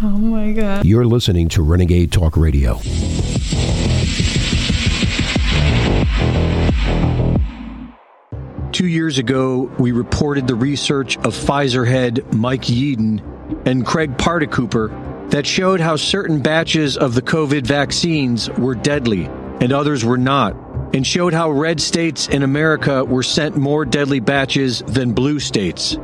Oh my God. You're listening to Renegade Talk Radio. Two years ago, we reported the research of Pfizer head Mike Yeadon and Craig Paardekooper that showed how certain batches of the COVID vaccines were deadly and others were not, and showed how red states in America were sent more deadly batches than blue states.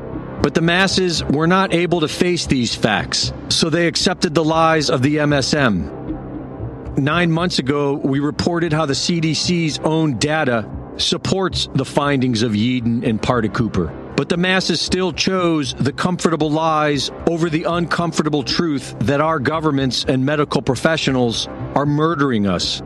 But the masses were not able to face these facts, so they accepted the lies of the MSM. Nine months ago, we reported how the CDC's own data supports the findings of Yeadon and Paardekooper. But the masses still chose the comfortable lies over the uncomfortable truth that our governments and medical professionals are murdering us.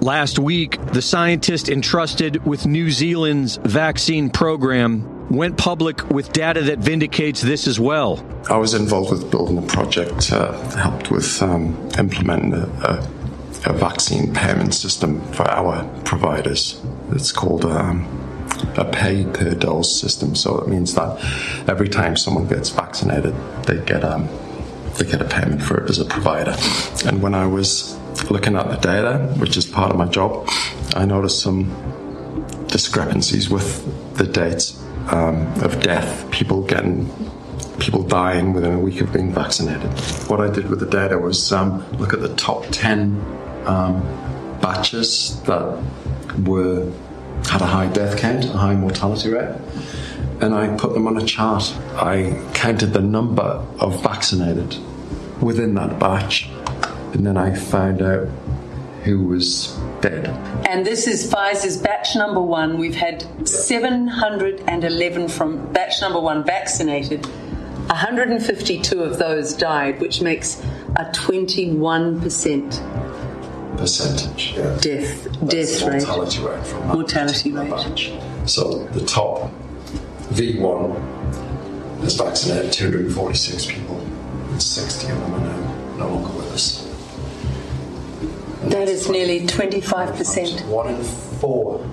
Last week, the scientist entrusted with New Zealand's vaccine program went public with data that vindicates this as well. I was involved with building a project, uh, helped with um, implementing a, a, a, vaccine payment system for our providers. It's called um, a pay per dose system. So it means that every time someone gets vaccinated, they get um, they get a payment for it as a provider. And when I was looking at the data, which is part of my job, I noticed some discrepancies with the dates um, of death, people getting people dying within a week of being vaccinated. What I did with the data was um, look at the top 10 um, batches that were had a high death count, a high mortality rate, and I put them on a chart. I counted the number of vaccinated within that batch, and then I found out who was dead. And this is Pfizer's batch number one. We've had 711 from batch number one vaccinated. 152 of those died, which makes a 21% percentage yeah. death That's death the rate. mortality rate from Mortality rate. batch. So the top V1 has vaccinated 246 people, and 60 of them are now no longer with us. That that's nearly 25%. One in four,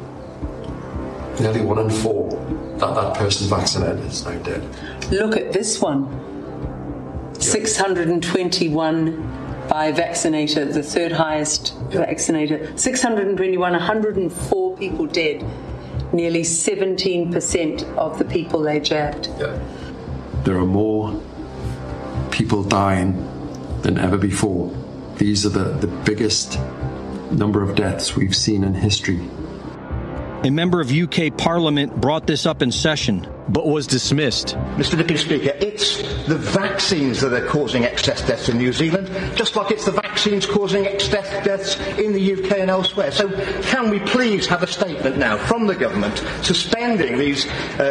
nearly one in four, that that person vaccinated is now dead. Look at this one 621 by vaccinator, the third highest vaccinator. 621, 104 people dead. Nearly 17% of the people they jabbed. Yeah. There are more people dying than ever before. These are the, the biggest number of deaths we've seen in history. A member of UK Parliament brought this up in session, but was dismissed. Mr Deputy Speaker, it's the vaccines that are causing excess deaths in New Zealand, just like it's the vaccines causing excess deaths in the UK and elsewhere. So can we please have a statement now from the government suspending these uh,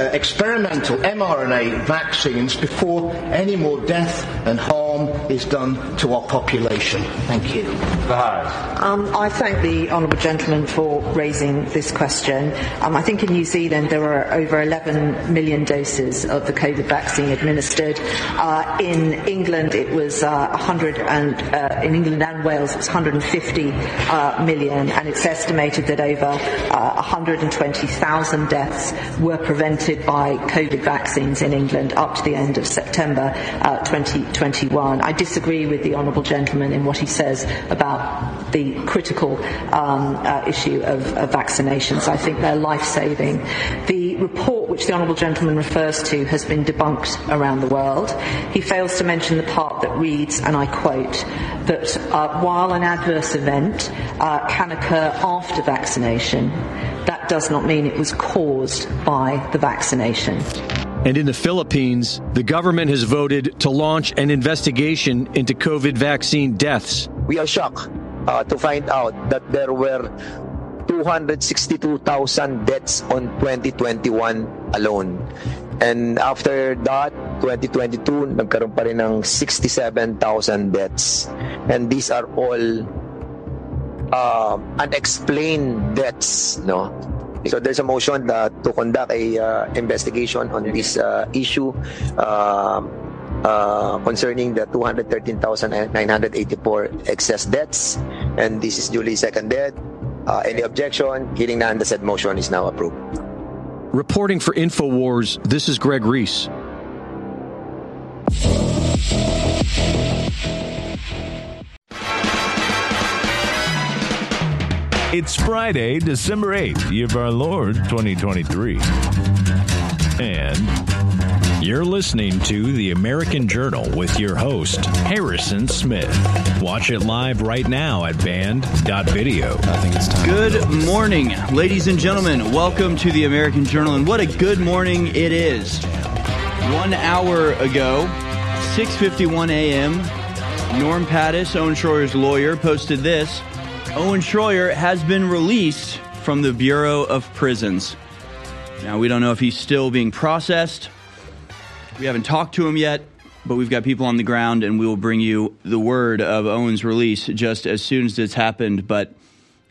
uh, experimental mRNA vaccines before any more death and harm is done to our population? Thank you. Um, I thank the honourable gentleman for raising this question. Um, I think in New Zealand there are over 11 million doses of the COVID vaccine administered. Uh, in England it was uh, 100 and uh, in England and Wales it was 150 uh, million, and it's estimated that over uh, 120,000 deaths were prevented by COVID vaccines in England up to the end of September uh, 2021. I disagree with the honourable gentleman in what he says about the critical um, uh, issue of, of vaccinations. I think they're life saving. The report which the honourable gentleman refers to has been debunked around the world. He fails to mention the part that reads, and I quote, that uh, while an adverse event uh, can occur after vaccination, that does not mean it was caused by the vaccination. And in the Philippines, the government has voted to launch an investigation into COVID vaccine deaths. we are shocked uh, to find out that there were 262,000 deaths on 2021 alone. And after that, 2022, nagkaroon pa rin ng 67,000 deaths. And these are all uh, unexplained deaths, no? So there's a motion that to conduct a uh, investigation on this uh, issue uh, uh, concerning the 213,984 excess deaths, and this is duly seconded. Uh, any objection? Hearing none, the said motion is now approved. Reporting for InfoWars, this is Greg Reese. It's Friday, December 8th, year of our Lord 2023. And you're listening to the American Journal with your host, Harrison Smith. Watch it live right now at band.video. I think it's time. Good morning, ladies and gentlemen. Welcome to the American Journal, and what a good morning it is. One hour ago, 6:51 a.m., Norm Pattis, Owen Schroyer's lawyer, posted this Owen Schroyer has been released from the Bureau of Prisons. Now, we don't know if he's still being processed. We haven't talked to him yet, but we've got people on the ground, and we will bring you the word of Owen's release just as soon as it's happened. But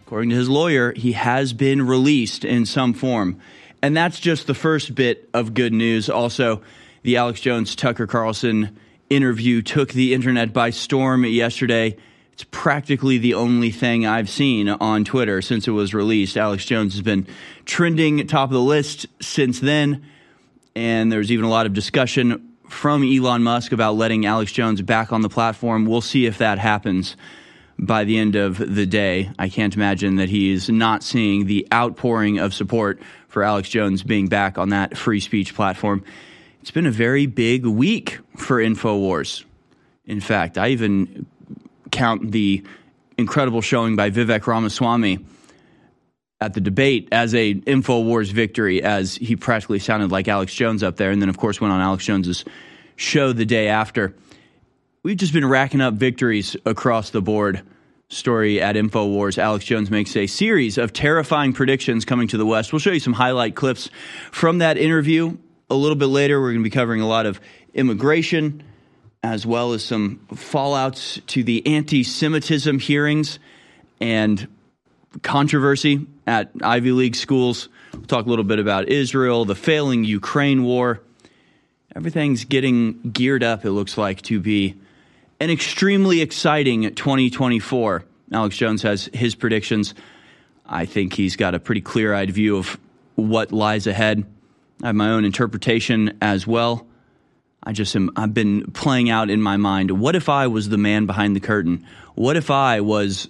according to his lawyer, he has been released in some form. And that's just the first bit of good news. Also, the Alex Jones Tucker Carlson interview took the internet by storm yesterday. It's practically the only thing I've seen on Twitter since it was released. Alex Jones has been trending top of the list since then. And there's even a lot of discussion from Elon Musk about letting Alex Jones back on the platform. We'll see if that happens by the end of the day. I can't imagine that he is not seeing the outpouring of support for Alex Jones being back on that free speech platform. It's been a very big week for InfoWars. In fact, I even count the incredible showing by Vivek Ramaswamy at the debate as a InfoWars victory, as he practically sounded like Alex Jones up there, and then of course went on Alex Jones's show the day after. We've just been racking up victories across the board. Story at InfoWars. Alex Jones makes a series of terrifying predictions coming to the West. We'll show you some highlight clips from that interview a little bit later. We're going to be covering a lot of immigration as well as some fallouts to the anti Semitism hearings and controversy at Ivy League schools. We'll talk a little bit about Israel, the failing Ukraine war. Everything's getting geared up, it looks like, to be an extremely exciting 2024. Alex Jones has his predictions. I think he's got a pretty clear eyed view of what lies ahead. I have my own interpretation as well. I just am, I've been playing out in my mind what if I was the man behind the curtain? What if I was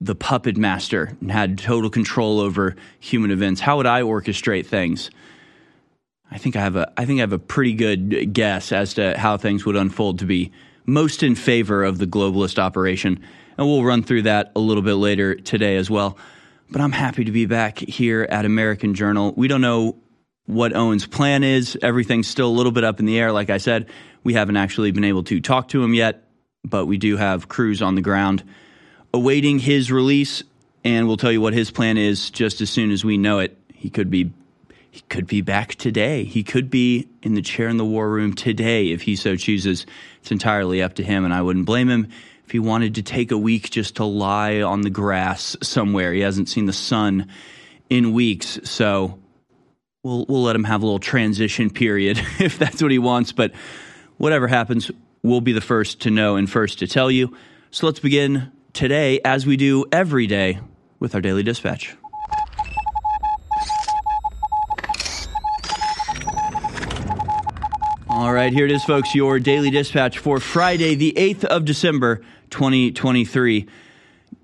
the puppet master and had total control over human events? How would I orchestrate things? I think I have a I think I have a pretty good guess as to how things would unfold to be most in favor of the globalist operation. And we'll run through that a little bit later today as well. But I'm happy to be back here at American Journal. We don't know what Owen's plan is. Everything's still a little bit up in the air. Like I said, we haven't actually been able to talk to him yet, but we do have crews on the ground awaiting his release, and we'll tell you what his plan is just as soon as we know it. He could be he could be back today. He could be in the chair in the war room today if he so chooses. It's entirely up to him, and I wouldn't blame him if he wanted to take a week just to lie on the grass somewhere. He hasn't seen the sun in weeks, so we'll we'll let him have a little transition period if that's what he wants. But whatever happens, we'll be the first to know and first to tell you. So let's begin today, as we do every day, with our daily dispatch. All right, here it is, folks. Your daily dispatch for Friday, the 8th of December, 2023.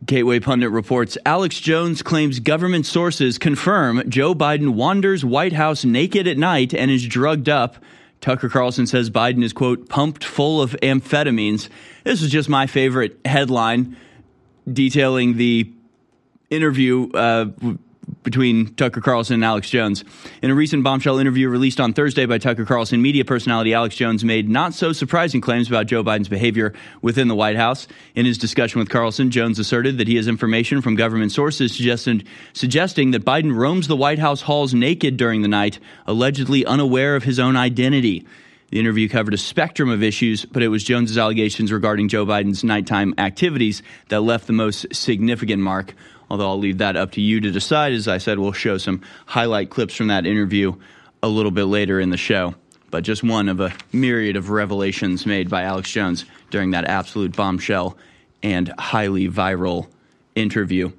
Gateway Pundit reports Alex Jones claims government sources confirm Joe Biden wanders White House naked at night and is drugged up. Tucker Carlson says Biden is, quote, pumped full of amphetamines. This is just my favorite headline detailing the interview uh, between Tucker Carlson and Alex Jones. In a recent bombshell interview released on Thursday by Tucker Carlson, media personality Alex Jones made not so surprising claims about Joe Biden's behavior within the White House. In his discussion with Carlson, Jones asserted that he has information from government sources suggesting that Biden roams the White House halls naked during the night, allegedly unaware of his own identity. The interview covered a spectrum of issues, but it was Jones's allegations regarding Joe Biden's nighttime activities that left the most significant mark although I'll leave that up to you to decide. As I said, we'll show some highlight clips from that interview a little bit later in the show. But just one of a myriad of revelations made by Alex Jones during that absolute bombshell and highly viral interview.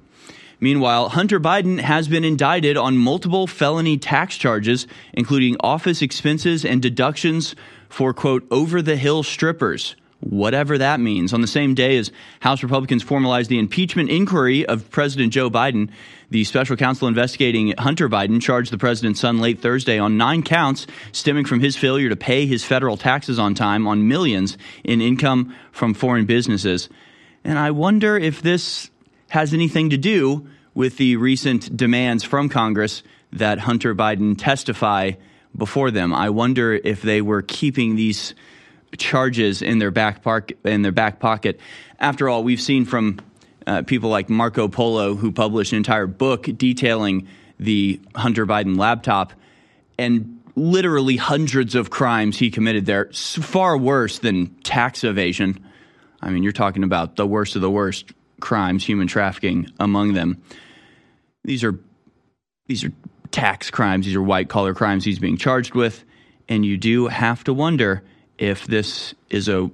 Meanwhile, Hunter Biden has been indicted on multiple felony tax charges, including office expenses and deductions for, quote, over the hill strippers whatever that means. On the same day as House Republicans formalized the impeachment inquiry of President Joe Biden, the special counsel investigating Hunter Biden charged the president's son late Thursday on nine counts stemming from his failure to pay his federal taxes on time on millions in income from foreign businesses. And I wonder if this has anything to do with the recent demands from Congress that Hunter Biden testify before them. I wonder if they were keeping these charges in their back park in their back pocket. After all, we've seen from uh, people like Marco Polo who published an entire book detailing the Hunter Biden laptop and literally hundreds of crimes he committed there, far worse than tax evasion. I mean, you're talking about the worst of the worst crimes, human trafficking among them. These are these are tax crimes, these are white collar crimes he's being charged with, and you do have to wonder if this is a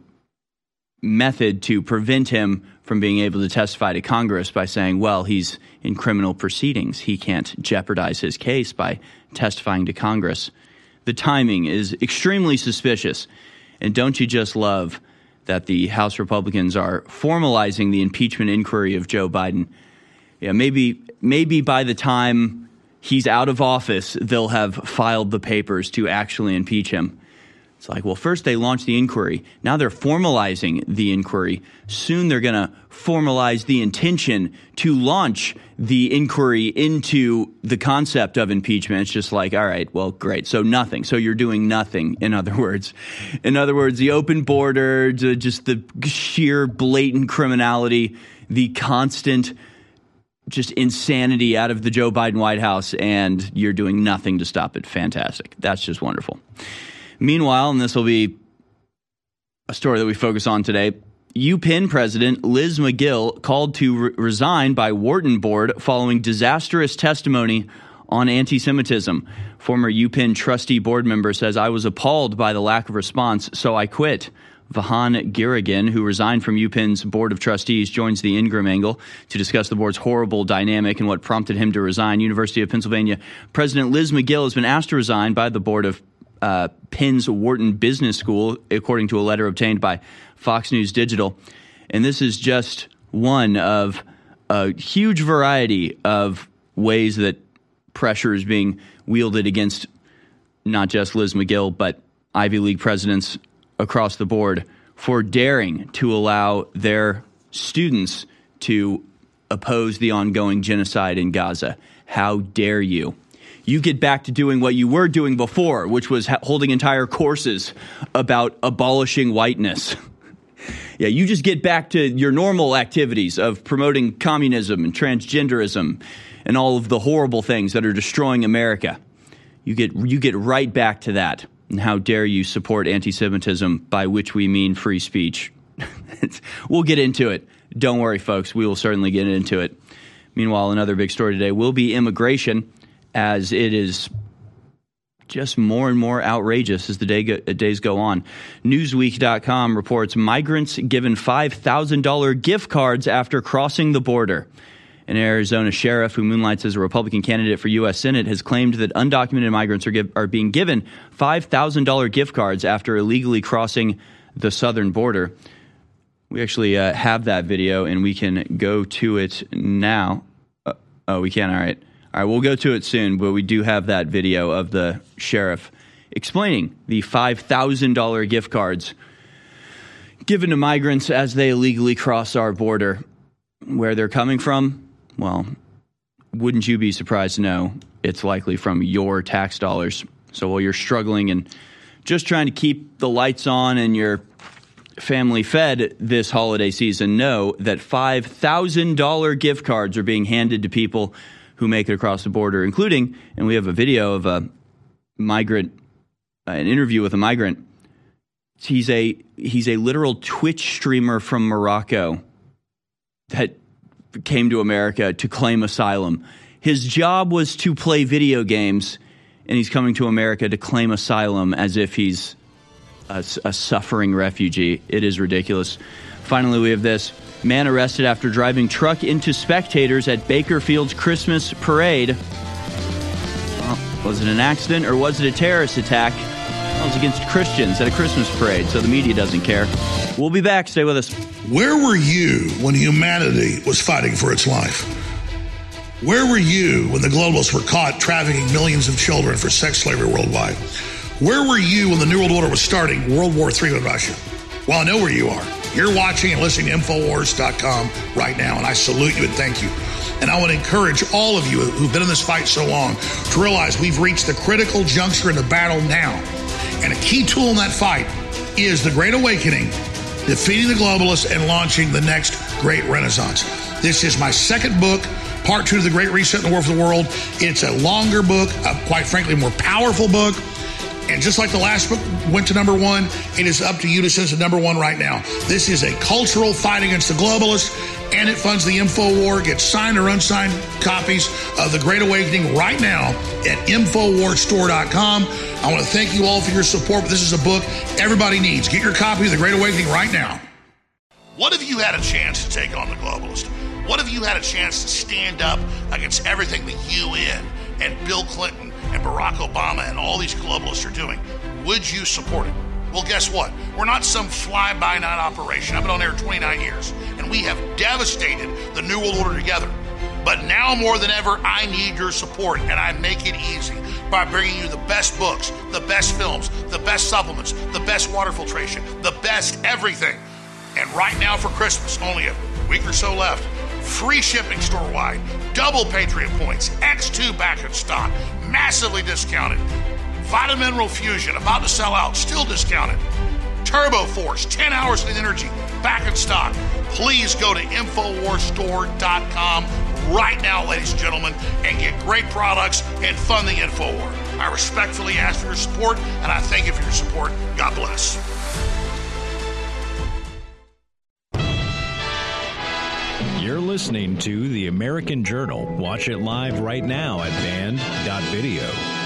method to prevent him from being able to testify to Congress by saying, well, he's in criminal proceedings. He can't jeopardize his case by testifying to Congress. The timing is extremely suspicious. And don't you just love that the House Republicans are formalizing the impeachment inquiry of Joe Biden? Yeah, maybe maybe by the time he's out of office, they'll have filed the papers to actually impeach him. It's like, well, first they launched the inquiry. Now they're formalizing the inquiry. Soon they're going to formalize the intention to launch the inquiry into the concept of impeachment. It's just like, all right, well, great. So nothing. So you're doing nothing, in other words. In other words, the open border, just the sheer blatant criminality, the constant just insanity out of the Joe Biden White House, and you're doing nothing to stop it. Fantastic. That's just wonderful. Meanwhile, and this will be a story that we focus on today, UPenn president Liz Magill called to re- resign by Wharton board following disastrous testimony on anti Semitism. Former UPenn trustee board member says, I was appalled by the lack of response, so I quit. Vahan Gureghian, who resigned from UPenn's Board of Trustees, joins the Ingraham Angle to discuss the board's horrible dynamic and what prompted him to resign. University of Pennsylvania President Liz Magill has been asked to resign by the Board of uh, Penn's Wharton Business School, according to a letter obtained by Fox News Digital. And this is just one of a huge variety of ways that pressure is being wielded against not just Liz Magill, but Ivy League presidents across the board for daring to allow their students to oppose the ongoing genocide in Gaza. How dare you? You get back to doing what you were doing before, which was ha- holding entire courses about abolishing whiteness. yeah, you just get back to your normal activities of promoting communism and transgenderism and all of the horrible things that are destroying America. You get you get right back to that. And how dare you support anti-Semitism, by which we mean free speech? we'll get into it. Don't worry, folks. We will certainly get into it. Meanwhile, another big story today will be immigration as it is just more and more outrageous as the day go, days go on. Newsweek.com reports migrants given $5,000 gift cards after crossing the border. An Arizona sheriff who moonlights as a Republican candidate for U.S. Senate has claimed that undocumented migrants are, give, are being given $5,000 gift cards after illegally crossing the southern border. We actually uh, have that video and we can go to it now. Uh, oh, we can? All right. All right, we'll go to it soon, but we do have that video of the sheriff explaining the $5,000 gift cards given to migrants as they illegally cross our border. Where they're coming from, well, wouldn't you be surprised to know it's likely from your tax dollars? So while you're struggling and just trying to keep the lights on and your family fed this holiday season, know that $5,000 gift cards are being handed to people who make it across the border, including, and we have a video of a migrant, uh, an interview with a migrant. He's a he's a literal Twitch streamer from Morocco that came to America to claim asylum. His job was to play video games, and he's coming to America to claim asylum as if he's a, a suffering refugee. It is ridiculous. Finally, we have this. Man arrested after driving truck into spectators at Bakersfield's Christmas parade. Well, was it an accident or was it a terrorist attack? violence against Christians at a Christmas parade, so the media doesn't care. We'll be back. Stay with us. Where were you when humanity was fighting for its life? Where were you when the globalists were caught trafficking millions of children for sex slavery worldwide? Where were you when the New World Order was starting World War III with Russia? Well, I know where you are. You're watching and listening to Infowars.com right now, and I salute you and thank you. And I want to encourage all of you who've been in this fight so long to realize we've reached the critical juncture in the battle now. And a key tool in that fight is the Great Awakening, defeating the globalists, and launching the next great renaissance. This is my second book, part two of the Great Reset in the War for the World. It's a longer book, a, quite frankly, more powerful book. And just like the last book went to number one, it is up to you to send to number one right now. This is a cultural fight against the globalists, and it funds the info war. Get signed or unsigned copies of The Great Awakening right now at InfoWarStore.com. I want to thank you all for your support, but this is a book everybody needs. Get your copy of The Great Awakening right now. What if you had a chance to take on the globalist? What if you had a chance to stand up against everything the UN and Bill Clinton and Barack Obama and all these globalists are doing? Would you support it? Well, guess what? We're not some fly by night operation. I've been on air 29 years, and we have devastated the New World Order together. But now more than ever, I need your support, and I make it easy by bringing you the best books, the best films, the best supplements, the best water filtration, the best everything. And right now for Christmas, only a week or so left, free shipping store wide, double Patriot points, X2 back in stock, massively discounted. Vitamin Mineral Fusion, about to sell out, still discounted. Turbo Force, 10 hours of energy, back in stock. Please go to InfoWarsStore.com right now, ladies and gentlemen, and get great products and fund the InfoWar. I respectfully ask for your support, and I thank you for your support. God bless. You're listening to The American Journal. Watch it live right now at band.video.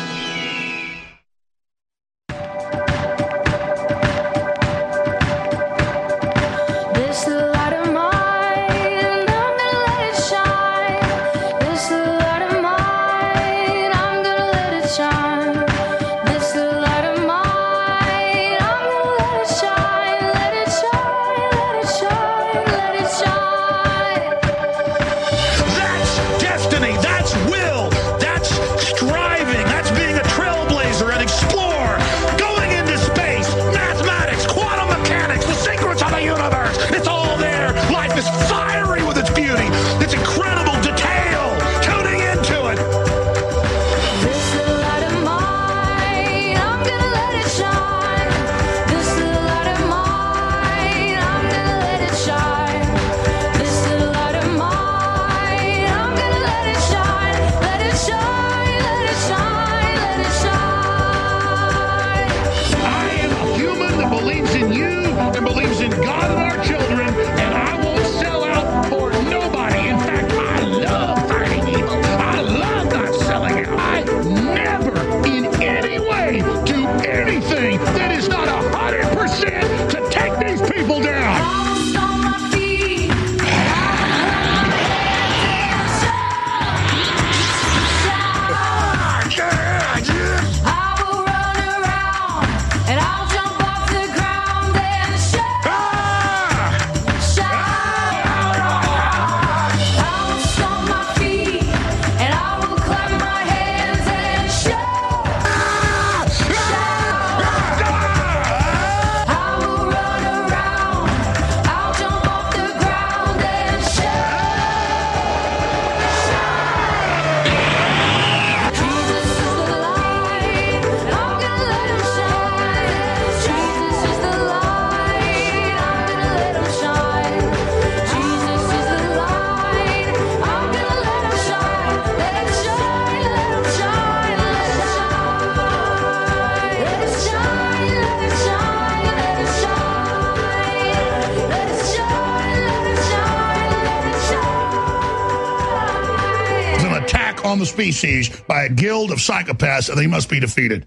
species by a guild of psychopaths, and they must be defeated.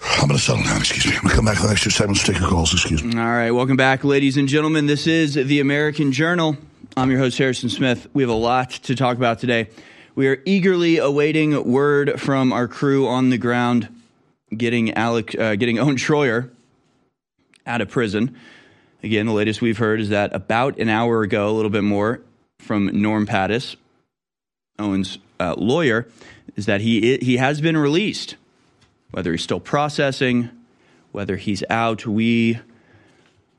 I'm going to settle down. Excuse me. I'm going to come back in the next two segments to take your calls. Excuse me. All right, welcome back, ladies and gentlemen. This is the American Journal. I'm your host, Harrison Smith. We have a lot to talk about today. We are eagerly awaiting word from our crew on the ground getting Alec, uh, getting Owen Schroyer out of prison. Again, the latest we've heard is that about an hour ago, a little bit more, from Norm Pattis, Owen's uh, lawyer, is that he he has been released. Whether he's still processing, whether he's out, we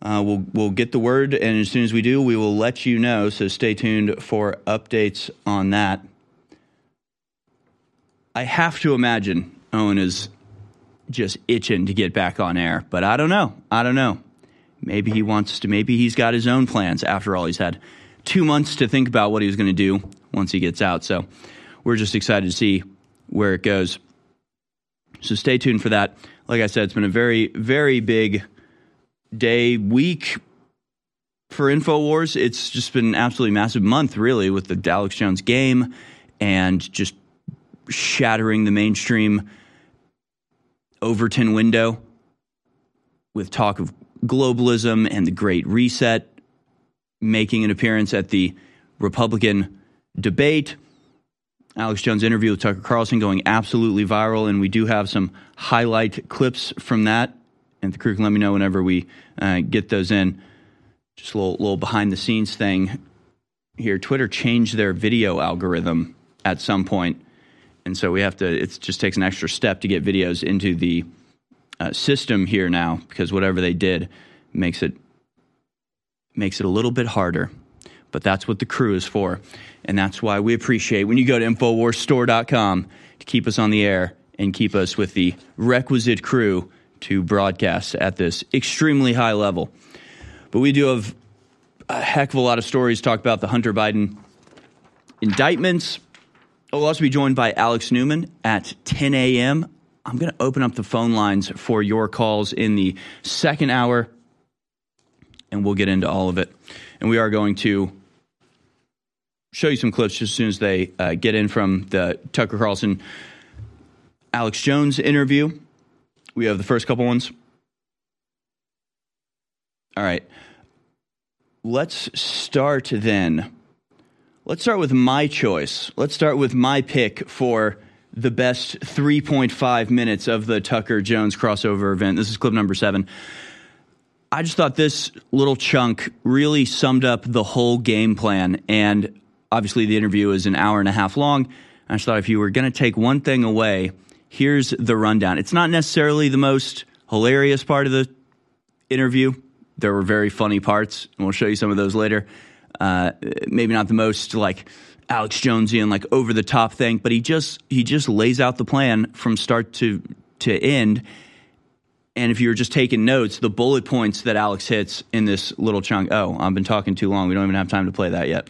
uh, we'll we'll get the word, and as soon as we do, we will let you know. So stay tuned for updates on that. I have to imagine Owen is just itching to get back on air, but I don't know. I don't know. Maybe he wants to. Maybe he's got his own plans. After all, he's had two months to think about what he was going to do once he gets out. So we're just excited to see where it goes. So stay tuned for that. Like I said, it's been a very, very big day, week for InfoWars. It's just been an absolutely massive month, really, with the Alex Jones game and just shattering the mainstream Overton window with talk of globalism and the Great Reset making an appearance at the Republican debate. Alex Jones' interview with Tucker Carlson going absolutely viral, and we do have some highlight clips from that. And the crew can let me know whenever we uh, get those in. Just a little, little behind the scenes thing here. Twitter changed their video algorithm at some point, and so we have to. It just takes an extra step to get videos into the uh, system here now because whatever they did makes it makes it a little bit harder. But that's what the crew is for. And that's why we appreciate when you go to InfoWarsStore.com to keep us on the air and keep us with the requisite crew to broadcast at this extremely high level. But we do have a heck of a lot of stories to talk about the Hunter Biden indictments. We'll also be joined by Alex Newman at 10 a.m. I'm going to open up the phone lines for your calls in the second hour, and we'll get into all of it. And we are going to show you some clips as soon as they uh, get in from the Tucker Carlson Alex Jones interview. We have the first couple ones. All right. Let's start then. Let's start with my choice. Let's start with my pick for the best 3.5 minutes of the Tucker Jones crossover event. This is clip number seven. I just thought this little chunk really summed up the whole game plan. And obviously, the interview is an hour and a half long. I just thought if you were going to take one thing away, here's the rundown. It's not necessarily the most hilarious part of the interview. There were very funny parts, and we'll show you some of those later. Uh, maybe not the most like Alex Jonesian, like over the top thing, but he just he just lays out the plan from start to to end. And if you were just taking notes, the bullet points that Alex hits in this little chunk. Oh, I've been talking too long. We don't even have time to play that yet.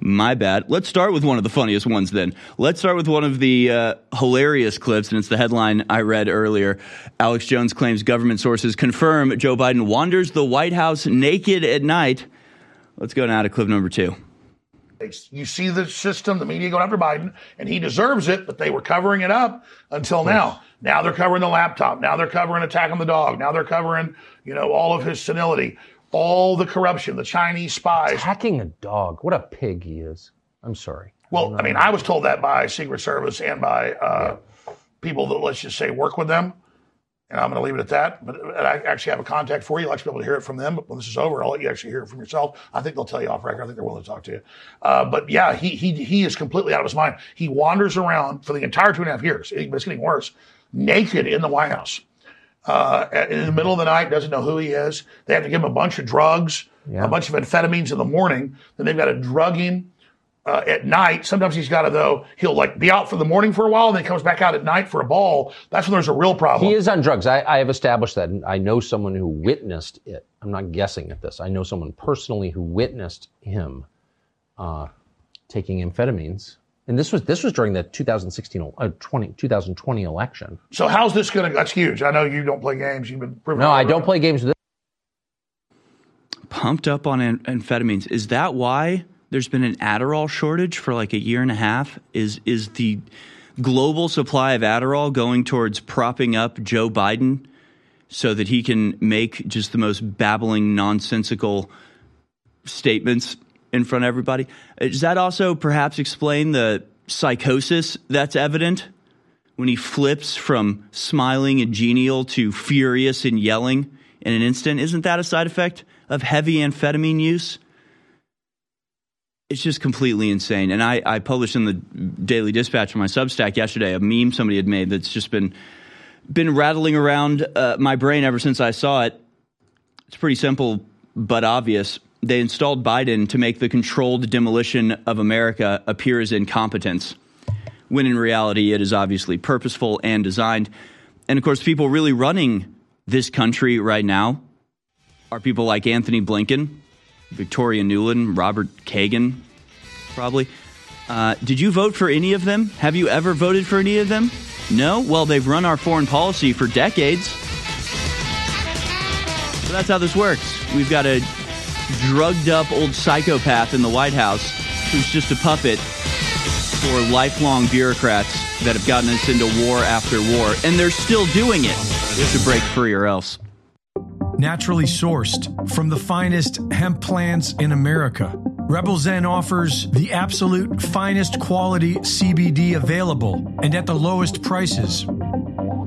My bad. Let's start with one of the funniest ones then. Let's start with one of the uh, hilarious clips, and it's the headline I read earlier. Alex Jones claims government sources confirm Joe Biden wanders the White House naked at night. Let's go now to clip number two. You see the system, the media going after Biden, and he deserves it, but they were covering it up until now. Now they're covering the laptop. Now they're covering attack on the dog. Now they're covering, you know, all of his senility, all the corruption, the Chinese spies. Attacking a dog. What a pig he is. I'm sorry. Well, I mean, I was told that by Secret Service and by uh, people that, let's just say, work with them. And I'm going to leave it at that. But I actually have a contact for you. I'd like to be able to hear it from them. But when this is over, I'll let you actually hear it from yourself. I think they'll tell you off record. I think they're willing to talk to you. Uh, but yeah, he, he, he is completely out of his mind. He wanders around for the entire two and a half years. It- It's getting worse. Naked in the White House. Uh, in the middle of the night, doesn't know who he is. They have to give him a bunch of drugs, Yeah. a bunch of amphetamines in the morning. Then they've got to drug him uh, at night. Sometimes he's got to though he'll like be out for the morning for a while, and then comes back out at night for a ball. That's when there's a real problem. He is on drugs. I, I have established that. I know someone who witnessed it. I'm not guessing at this. I know someone personally who witnessed him uh, taking amphetamines. And this was this was during the 2016 uh, 20, 2020 election. So how's this going to? That's huge. I know you don't play games. You've been proven No, I don't play games with Pumped up on am- amphetamines. Is that why there's been an Adderall shortage for like a year and a half? Is is the global supply of Adderall going towards propping up Joe Biden so that he can make just the most babbling, nonsensical statements in front of everybody? Does that also perhaps explain the psychosis that's evident when he flips from smiling and genial to furious and yelling in an instant? Isn't that a side effect of heavy amphetamine use? It's just completely insane. And I, I published in the Daily Dispatch on my Substack yesterday a meme somebody had made that's just been been rattling around uh, my brain ever since I saw it. It's pretty simple but obvious. They installed Biden to make the controlled demolition of America appear as incompetence, when in reality it is obviously purposeful and designed. And of course, people really running this country right now are people like Antony Blinken, Victoria Nuland, Robert Kagan, probably. Uh, did you vote for any of them? Have you ever voted for any of them? No? Well, they've run our foreign policy for decades. So that's how this works. We've got a drugged up old psychopath in the White House who's just a puppet for lifelong bureaucrats that have gotten us into war after war, and they're still doing it. Have to break free or else. naturally sourced from the finest hemp plants in America. Rebel Zen offers the absolute finest quality CBD available and at the lowest prices.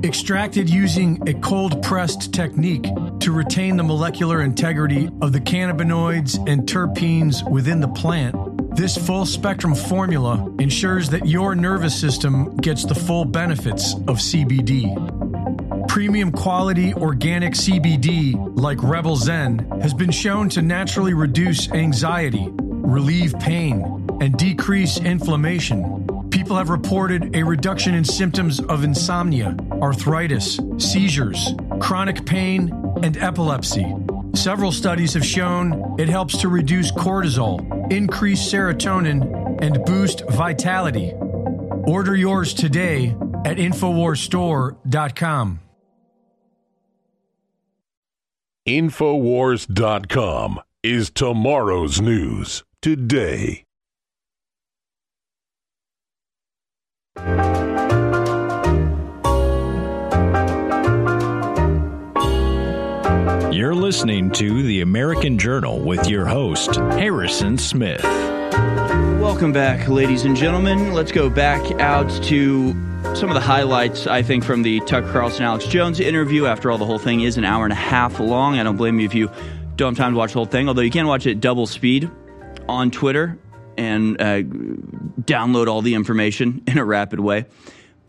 Extracted using a cold pressed technique to retain the molecular integrity of the cannabinoids and terpenes within the plant. This full spectrum formula ensures that your nervous system gets the full benefits of CBD. Premium quality organic CBD, like Rebel Zen, has been shown to naturally reduce anxiety, relieve pain, and decrease inflammation. People have reported a reduction in symptoms of insomnia, arthritis, seizures, chronic pain, and epilepsy. Several studies have shown it helps to reduce cortisol, increase serotonin, and boost vitality. Order yours today at InfoWarsStore.com. Infowars.com is tomorrow's news today. You're listening to The American Journal with your host, Harrison Smith. Welcome back, ladies and gentlemen. Let's go back out to some of the highlights, I think, from the Tucker Carlson Alex Jones interview. After all, the whole thing is an hour and a half long. I don't blame you if you don't have time to watch the whole thing, although you can watch it double speed on Twitter and uh, download all the information in a rapid way.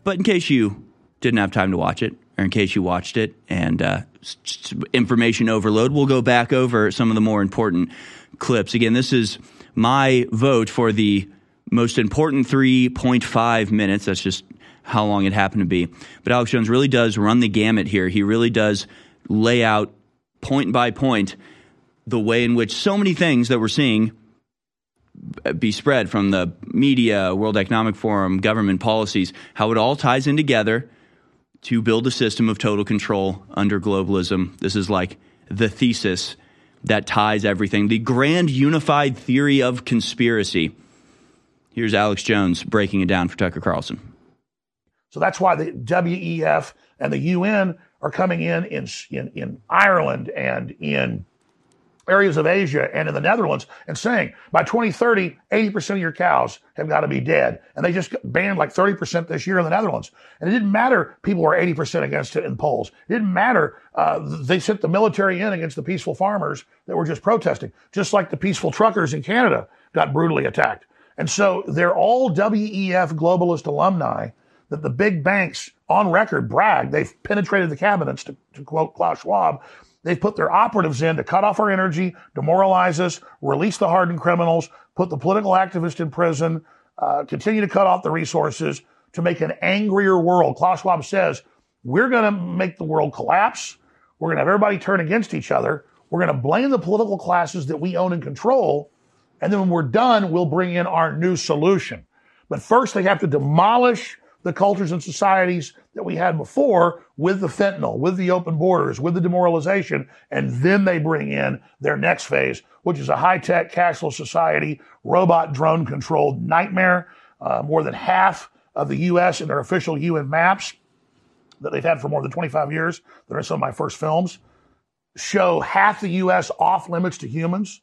But in case you didn't have time to watch it, or in case you watched it and uh, information overload, we'll go back over some of the more important clips. Again, this is my vote for the most important 3.5 minutes. That's just how long it happened to be. But Alex Jones really does run the gamut here. He really does lay out point by point the way in which so many things that we're seeing be spread from the media, World Economic Forum, government policies, how it all ties in together to build a system of total control under globalism. This is like the thesis that ties everything, the grand unified theory of conspiracy. Here's Alex Jones breaking it down for Tucker Carlson. So that's why the WEF and the UN are coming in in, in, in Ireland and in areas of Asia and in the Netherlands and saying by 2030, 80% of your cows have got to be dead. And they just banned like 30% this year in the Netherlands. And it didn't matter people were 80% against it in polls. It didn't matter. Uh, they sent the military in against the peaceful farmers that were just protesting, just like the peaceful truckers in Canada got brutally attacked. And so they're all WEF globalist alumni that the big banks on record brag they've penetrated the cabinets, to, to quote Klaus Schwab. They've put their operatives in to cut off our energy, demoralize us, release the hardened criminals, put the political activists in prison, uh, continue to cut off the resources to make an angrier world. Klaus Schwab says, we're going to make the world collapse. We're going to have everybody turn against each other. We're going to blame the political classes that we own and control. And then when we're done, we'll bring in our new solution. But first, they have to demolish the cultures and societies that we had before with the fentanyl, with the open borders, with the demoralization, and then they bring in their next phase, which is a high-tech cashless society, robot drone controlled nightmare. Uh, more than half of the U.S. in their official UN maps that they've had for more than 25 years, that are some of my first films, show half the U.S. off limits to humans.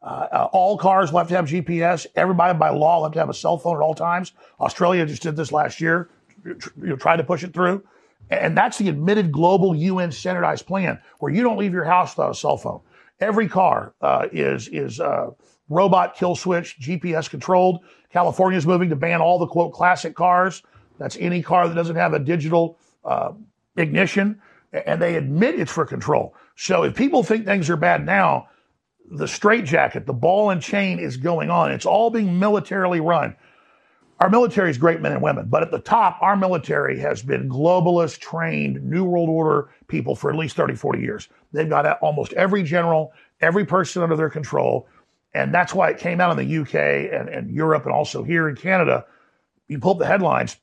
Uh, uh, all cars will have to have GPS. Everybody by law will have to have a cell phone at all times. Australia just did this last year you know, tried to push it through. And that's the admitted global UN standardized plan where you don't leave your house without a cell phone. Every car uh, is is uh, robot kill switch, GPS controlled. California is moving to ban all the quote classic cars. That's any car that doesn't have a digital uh, ignition, and they admit it's for control. So if people think things are bad now, the straitjacket, the ball and chain is going on. It's all being militarily run. Our military is great men and women, but at the top, our military has been globalist, trained, New World Order people for at least 30, 40 years. They've got almost every general, every person under their control. And that's why it came out in the UK and, and Europe and also here in Canada. You pull up the headlines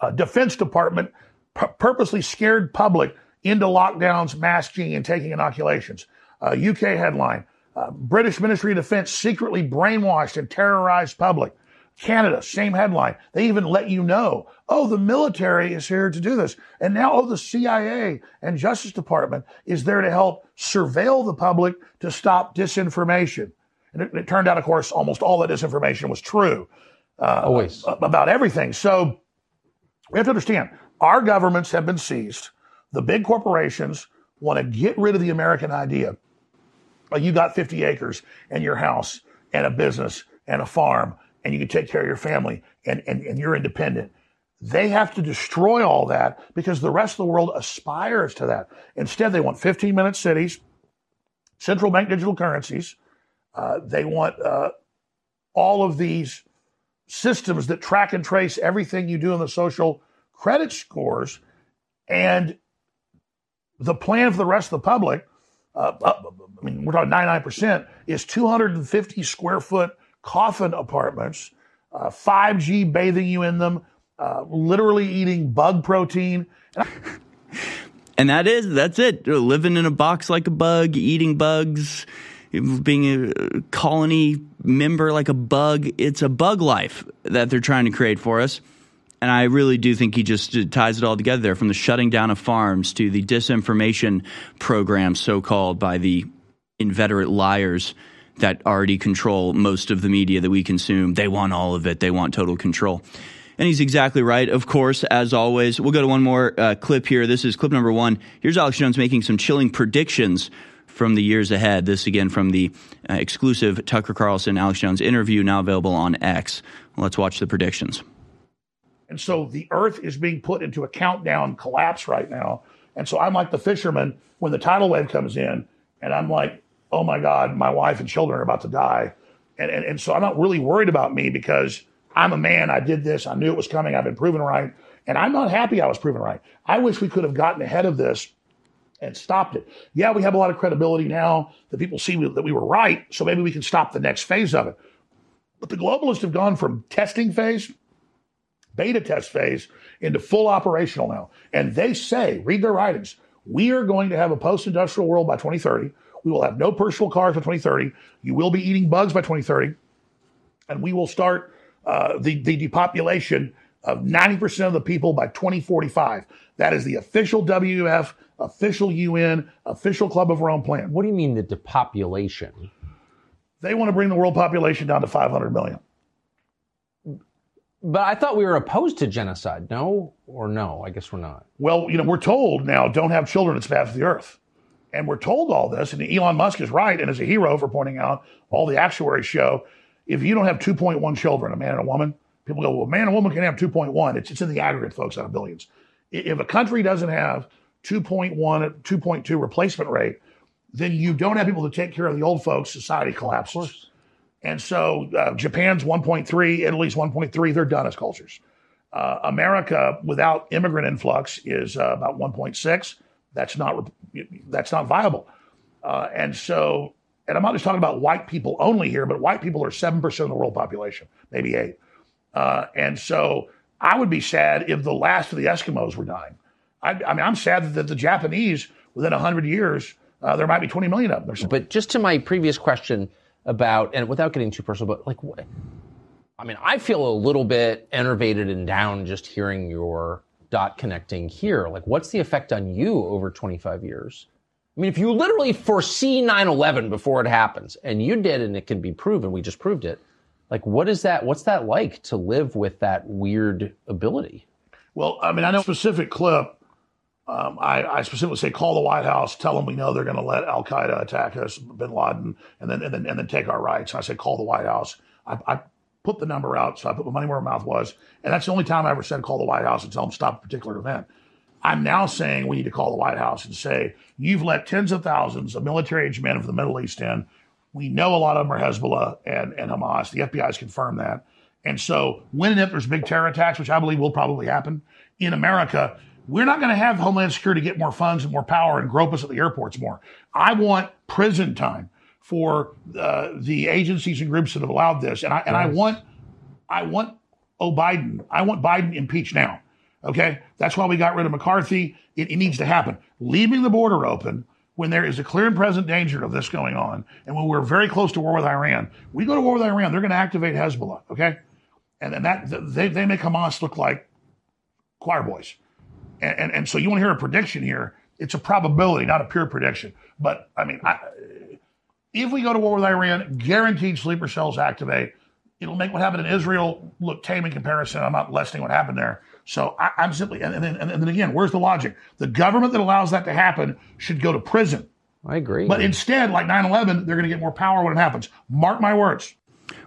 uh, Defense Department pu- purposely scared public into lockdowns, masking, and taking inoculations. Uh, UK headline uh, British Ministry of Defense secretly brainwashed and terrorized public. Canada, same headline. They even let you know, oh, the military is here to do this. And now, oh, the CIA and Justice Department is there to help surveil the public to stop disinformation. And it, it turned out, of course, almost all that disinformation was true. Uh, Always. About everything. So we have to understand our governments have been seized. The big corporations want to get rid of the American idea. Like you got 50 acres and your house and a business and a farm and you can take care of your family and, and, and you're independent. They have to destroy all that because the rest of the world aspires to that. Instead, they want 15 minute cities, central bank digital currencies. Uh, they want uh, all of these systems that track and trace everything you do in the social credit scores. And the plan for the rest of the public, uh, I mean, we're talking 99%, is 250 square foot coffin apartments, uh, 5G bathing you in them, uh, literally eating bug protein. And that is that's it. Living in a box like a bug, eating bugs, being a colony member like a bug. It's a bug life that they're trying to create for us. And I really do think he just ties it all together there from the shutting down of farms to the disinformation program, so called by the inveterate liars that already control most of the media that we consume. They want all of it, they want total control. And he's exactly right. Of course, as always, we'll go to one more uh, clip here. This is clip number one. Here's Alex Jones making some chilling predictions from the years ahead. This again from the uh, exclusive Tucker Carlson Alex Jones interview, now available on X. Let's watch the predictions. And so the earth is being put into a countdown collapse right now. And so I'm like the fisherman when the tidal wave comes in, and I'm like, oh my God, my wife and children are about to die. And, and, and so I'm not really worried about me because I'm a man. I did this. I knew it was coming. I've been proven right. And I'm not happy I was proven right. I wish we could have gotten ahead of this and stopped it. Yeah, we have a lot of credibility now that people see that we were right. So maybe we can stop the next phase of it. But the globalists have gone from testing phase beta test phase into full operational now. And they say, read their writings, we are going to have a post industrial world by 2030. We will have no personal cars by 2030. You will be eating bugs by 2030. And we will start uh, the, the depopulation of 90% of the people by 2045. That is the official WF, official UN, official Club of Rome plan. What do you mean the depopulation? They want to bring the world population down to 500 million. But I thought we were opposed to genocide. No or no? I guess we're not. Well, you know, we're told now don't have children, it's bad for the earth. And we're told all this, and Elon Musk is right and is a hero for pointing out all the actuaries show if you don't have 2.1 children, a man and a woman, people go, well, a man and a woman can have 2.1. It's, it's in the aggregate, folks, out of billions. If a country doesn't have 2.1, 2.2 replacement rate, then you don't have people to take care of the old folks, society collapses. And so uh, Japan's 1.3, Italy's 1.3, they're done as cultures. Uh, America, without immigrant influx, is uh, about 1.6. That's not that's not viable. Uh, and so, and I'm not just talking about white people only here, but white people are seven percent of the world population, maybe eight. Uh, and so, I would be sad if the last of the Eskimos were dying. I, I mean, I'm sad that the Japanese, within hundred years, uh, there might be 20 million of them. But just to my previous question about, and without getting too personal, but like, what, I mean, I feel a little bit enervated and down just hearing your dot connecting here. Like, what's the effect on you over 25 years? I mean, if you literally foresee 9 11 before it happens, and you did, and it can be proven, we just proved it. Like, what is that? What's that like to live with that weird ability? Well, I mean, I know a specific clip. Um, I, I specifically say call the White House, tell them we know they're going to let Al Qaeda attack us, Bin Laden, and then and then and then take our rights. And I say call the White House. I, I put the number out, so I put my money where my mouth was, and that's the only time I ever said call the White House and tell them stop a particular event. I'm now saying we need to call the White House and say you've let tens of thousands of military-aged men from the Middle East in. We know a lot of them are Hezbollah and, and Hamas. The FBI has confirmed that. And so when and if there's big terror attacks, which I believe will probably happen in America, we're not going to have Homeland Security get more funds and more power and grope us at the airports more. I want prison time for uh, the agencies and groups that have allowed this, and I and I want I want oh Biden, I want Biden impeached now. Okay, that's why we got rid of McCarthy. It, it needs to happen. Leaving the border open when there is a clear and present danger of this going on, and when we're very close to war with Iran, we go to war with Iran, they're going to activate Hezbollah. Okay, and then that they they make Hamas look like choir boys. And, and, and so you want to hear a prediction here. It's a probability, not a pure prediction. But I mean, I, if we go to war with Iran, guaranteed sleeper cells activate. It'll make what happened in Israel look tame in comparison. I'm not lessening what happened there. So I, I'm simply, and, and, then, and then again, where's the logic? The government that allows that to happen should go to prison. I agree. But instead, like 9 11, they're going to get more power when it happens. Mark my words.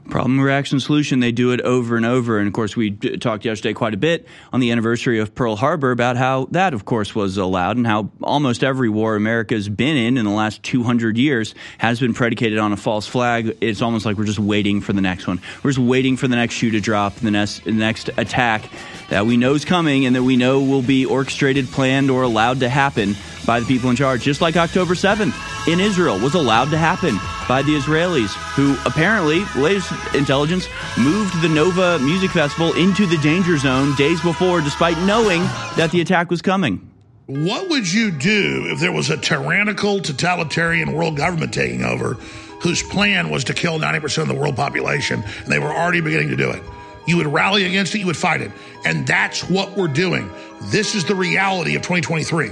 Problem, reaction, solution. They do it over and over. And of course, we d- talked yesterday quite a bit on the anniversary of Pearl Harbor about how that, of course, was allowed and how almost every war America's been in in the last 200 years has been predicated on a false flag. It's almost like we're just waiting for the next one. We're just waiting for the next shoe to drop, the next, the next attack that we know is coming and that we know will be orchestrated, planned, or allowed to happen by the people in charge, just like October 7th in Israel was allowed to happen by the Israelis, who apparently, latest intelligence, moved the Nova Music Festival into the danger zone days before, despite knowing that the attack was coming. What would you do if there was a tyrannical, totalitarian world government taking over whose plan was to kill 90% of the world population and they were already beginning to do it? You would rally against it, you would fight it. And that's what we're doing. This is the reality of 2023.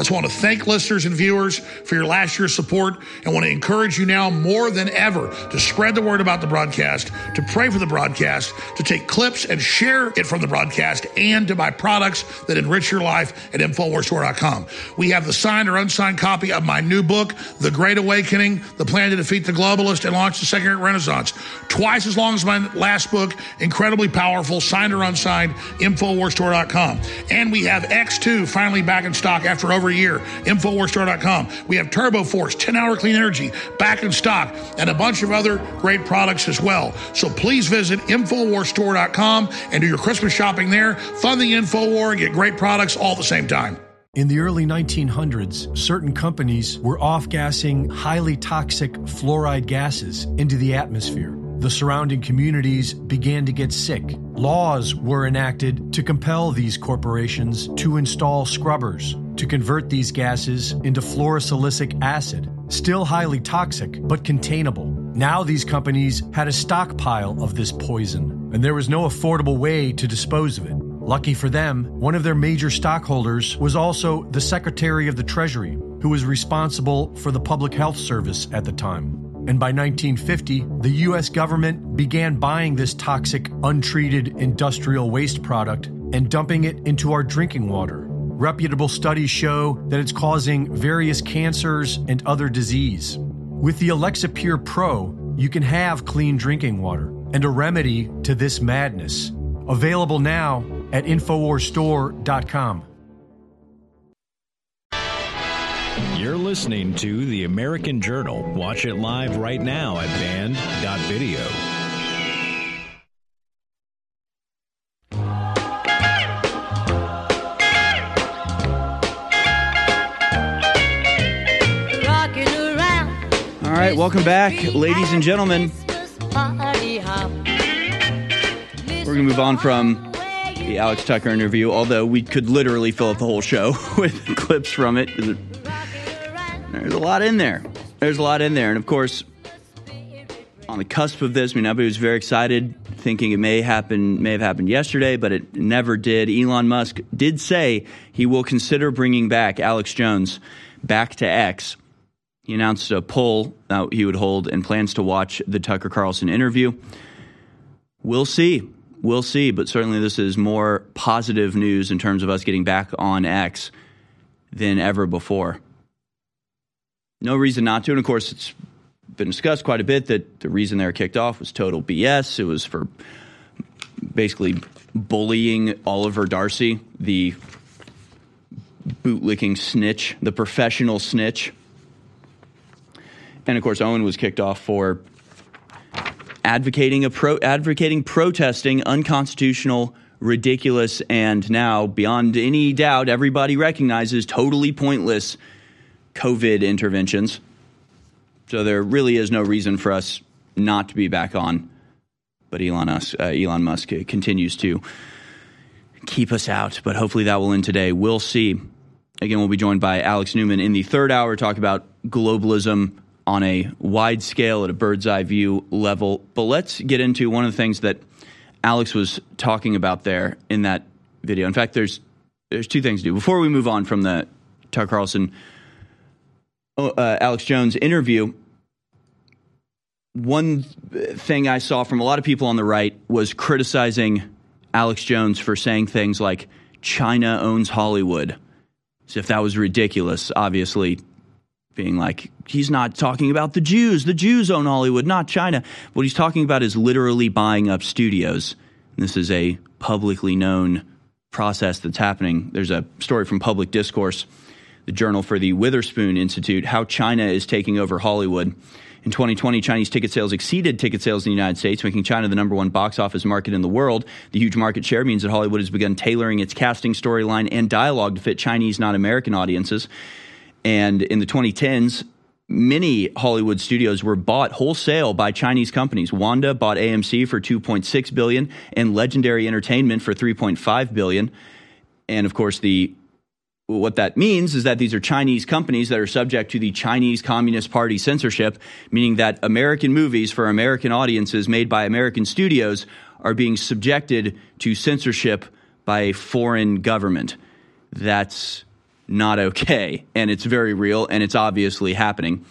I just want to thank listeners and viewers for your last year's support and want to encourage you now more than ever to spread the word about the broadcast, to pray for the broadcast, to take clips and share it from the broadcast, and to buy products that enrich your life at InfoWarsStore.com. We have the signed or unsigned copy of my new book, The Great Awakening, The Plan to Defeat the Globalist and Launch the Second Renaissance. Twice as long as my last book, incredibly powerful, signed or unsigned, InfoWarsStore.com. And we have X2 finally back in stock after over a year, InfoWarsStore.com. We have Turbo Force, 10 hour clean energy, back in stock, and a bunch of other great products as well. So please visit InfoWarsStore.com and do your Christmas shopping there. Fund the InfoWar and get great products all at the same time. In the early 1900s, certain companies were off gassing highly toxic fluoride gases into the atmosphere. The surrounding communities began to get sick. Laws were enacted to compel these corporations to install scrubbers to convert these gases into fluorosilicic acid, still highly toxic but containable. Now these companies had a stockpile of this poison, and there was no affordable way to dispose of it. Lucky for them, one of their major stockholders was also the Secretary of the Treasury, who was responsible for the Public Health Service at the time. And by 1950, the US government began buying this toxic, untreated industrial waste product and dumping it into our drinking water. Reputable studies show that it's causing various cancers and other disease. With the Alexa Pure Pro, you can have clean drinking water and a remedy to this madness. Available now at InfoWarsStore.com. You're listening to The American Journal. Watch it live right now at band.video. right, welcome back, ladies and gentlemen. We're going to move on from the Alex Tucker interview, although we could literally fill up the whole show with clips from it- There's a lot in there. There's a lot in there. And of course, on the cusp of this, I mean, everybody was very excited, thinking it may happen, may have happened yesterday, but it never did. Elon Musk did say he will consider bringing back Alex Jones back to X. He announced a poll that he would hold and plans to watch the Tucker Carlson interview. We'll see. We'll see, but certainly this is more positive news in terms of us getting back on X than ever before. No reason not to. And of course, it's been discussed quite a bit that the reason they were kicked off was total BS. It was for basically bullying Oliver Darcy, the bootlicking snitch, the professional snitch. And of course, Owen was kicked off for advocating a pro advocating protesting unconstitutional ridiculous and now beyond any doubt everybody recognizes totally pointless covid interventions. So there really is no reason for us not to be back on. But elon musk, uh, elon musk continues to keep us out. But hopefully that will end today. We'll see. Again we'll be joined by alex newman in the third hour to talk about globalism on a wide scale at a bird's eye view level. But let's get into one of the things that Alex was talking about there in that video. In fact, there's there's two things to do before we move on from the Tucker Carlson uh, Alex Jones interview. One thing I saw from a lot of people on the right was criticizing Alex Jones for saying things like China owns Hollywood. As if that was ridiculous. Obviously, being like, he's not talking about the Jews. The Jews own Hollywood, not China. What he's talking about is literally buying up studios. And this is a publicly known process that's happening. There's a story from Public Discourse, the journal for the Witherspoon Institute, how China is taking over Hollywood. In 2020, Chinese ticket sales exceeded ticket sales in the United States, making China the number one box office market in the world. The huge market share means that Hollywood has begun tailoring its casting, storyline, and dialogue to fit Chinese, not American audiences. And in the 2010s, many Hollywood studios were bought wholesale by Chinese companies. Wanda bought AMC for 2.6 billion and Legendary Entertainment for 3.5 billion. And of course, the what that means is that these are Chinese companies that are subject to the Chinese Communist Party censorship, meaning that American movies for American audiences made by American studios are being subjected to censorship by a foreign government. That's not okay. And it's very real and it's obviously happening.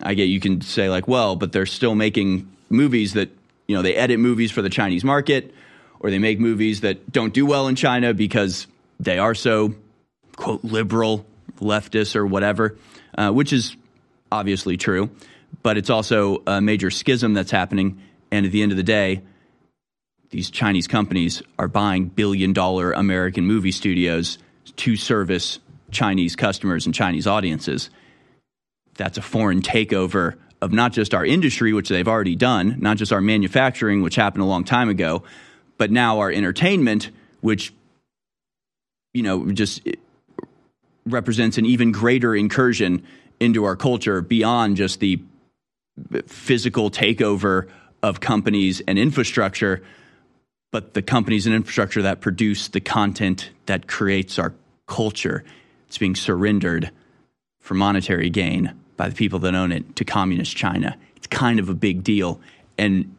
I get you can say, like, well, but they're still making movies that, you know, they edit movies for the Chinese market or they make movies that don't do well in China because they are so, quote, liberal, leftist, or whatever, uh, which is obviously true. But it's also a major schism that's happening. And at the end of the day, these Chinese companies are buying billion dollar American movie studios to service Chinese customers and Chinese audiences. That's a foreign takeover of not just our industry, which they've already done, not just our manufacturing, which happened a long time ago, but now our entertainment, which, you know, just represents an even greater incursion into our culture beyond just the physical takeover of companies and infrastructure, but the companies and infrastructure that produce the content that creates our culture. It's being surrendered for monetary gain by the people that own it to communist China. It's kind of a big deal and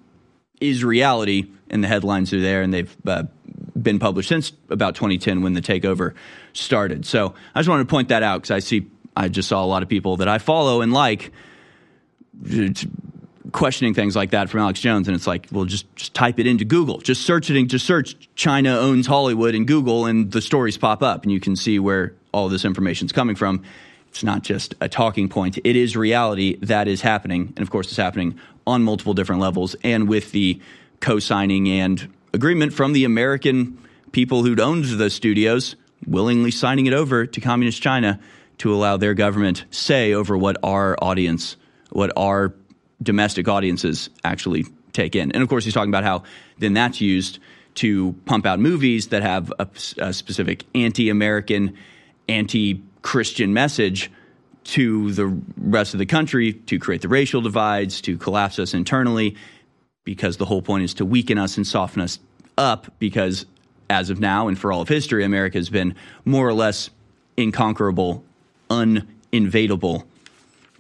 is reality, and the headlines are there, and they've uh, been published since about 2010 when the takeover started. So I just wanted to point that out because I see, I just saw a lot of people that I follow and like questioning things like that from Alex Jones, and it's like, well, just just type it into Google, just search it, and just search China owns Hollywood in Google, and the stories pop up, and you can see where all this information is coming from. It's not just a talking point; it is reality. That is happening, and of course, it's happening on multiple different levels, and with the co-signing and agreement from the American people who'd owned the studios willingly signing it over to communist China to allow their government say over what our audience, what our domestic audiences actually take in. And of course, he's talking about how then that's used to pump out movies that have a, a specific anti American, anti Christian message to the rest of the country to create the racial divides, to collapse us internally, because the whole point is to weaken us and soften us up because as of now and for all of history, America has been more or less inconquerable, uninvadable,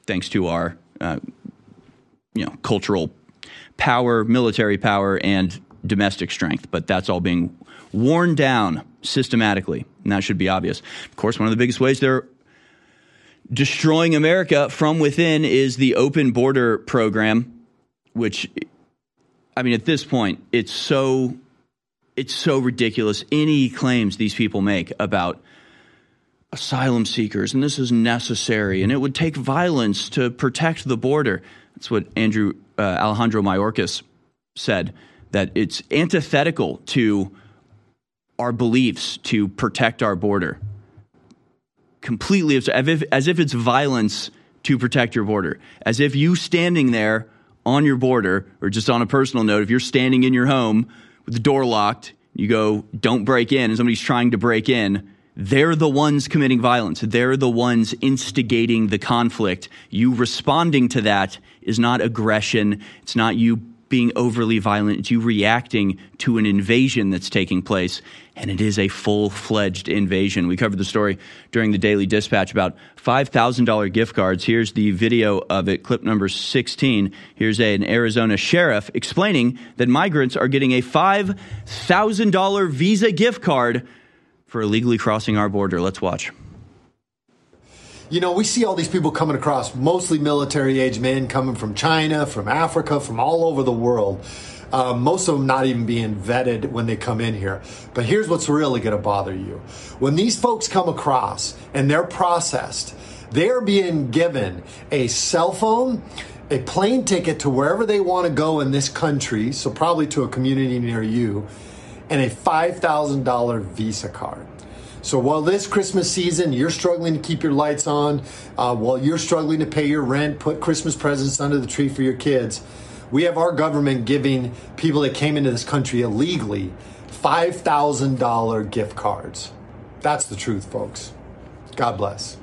thanks to our uh, you know cultural power, military power, and domestic strength. But that's all being worn down systematically, and that should be obvious. Of course, one of the biggest ways they're destroying America from within is the open border program, which I mean, at this point, it's so it's so ridiculous. Any claims these people make about asylum seekers and this is necessary and it would take violence to protect the border. That's what Andrew uh, Alejandro Mayorkas said that it's antithetical to our beliefs to protect our border. Completely as if, as if it's violence to protect your border. As if you standing there on your border, or just on a personal note, if you're standing in your home with the door locked, you go, don't break in, and somebody's trying to break in, they're the ones committing violence. They're the ones instigating the conflict. You responding to that is not aggression. It's not you being overly violent. It's you reacting to an invasion that's taking place. And it is a full fledged invasion. We covered the story during the Daily Dispatch about $5,000 gift cards. Here's the video of it, clip number 16. Here's a, an Arizona sheriff explaining that migrants are getting a $5,000 Visa gift card for illegally crossing our border. Let's watch. You know, we see all these people coming across, mostly military age men coming from China, from Africa, from all over the world. Um, most of them not even being vetted when they come in here. But here's what's really going to bother you. When these folks come across and they're processed, they're being given a cell phone, a plane ticket to wherever they want to go in this country, so probably to a community near you, and a $5,000 Visa card. So while this Christmas season you're struggling to keep your lights on, uh, while you're struggling to pay your rent, put Christmas presents under the tree for your kids, we have our government giving people that came into this country illegally $5,000 gift cards. That's the truth, folks. God bless.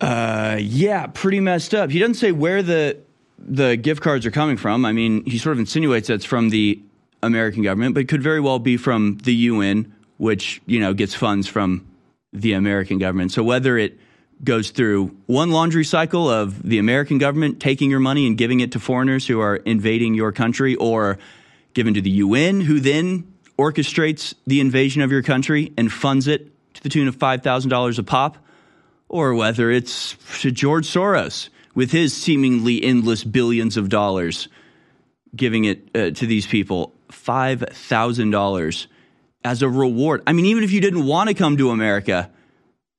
Uh, yeah, pretty messed up. He doesn't say where the the gift cards are coming from. I mean, he sort of insinuates that it's from the American government, but could very well be from the UN, which you know gets funds from the American government. So whether it goes through one laundry cycle of the American government taking your money and giving it to foreigners who are invading your country, or given to the UN, who then orchestrates the invasion of your country and funds it to the tune of five thousand dollars a pop or whether it's to George Soros with his seemingly endless billions of dollars, giving it uh, to these people $5,000 as a reward. I mean, even if you didn't want to come to America,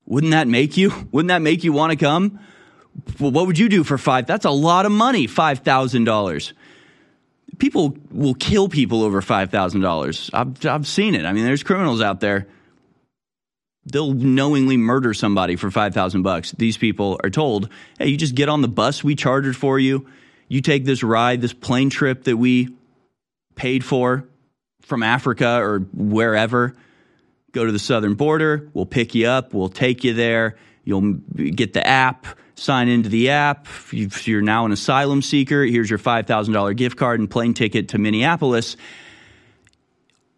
wouldn't that make you? Wouldn't that make you want to come? Well, what would you do for five? That's a lot of money, $5,000. People will kill people over $5,000. I've, I've seen it. I mean, there's criminals out there they'll knowingly murder somebody for 5000 bucks these people are told hey you just get on the bus we chartered for you you take this ride this plane trip that we paid for from africa or wherever go to the southern border we'll pick you up we'll take you there you'll get the app sign into the app you're now an asylum seeker here's your $5000 gift card and plane ticket to minneapolis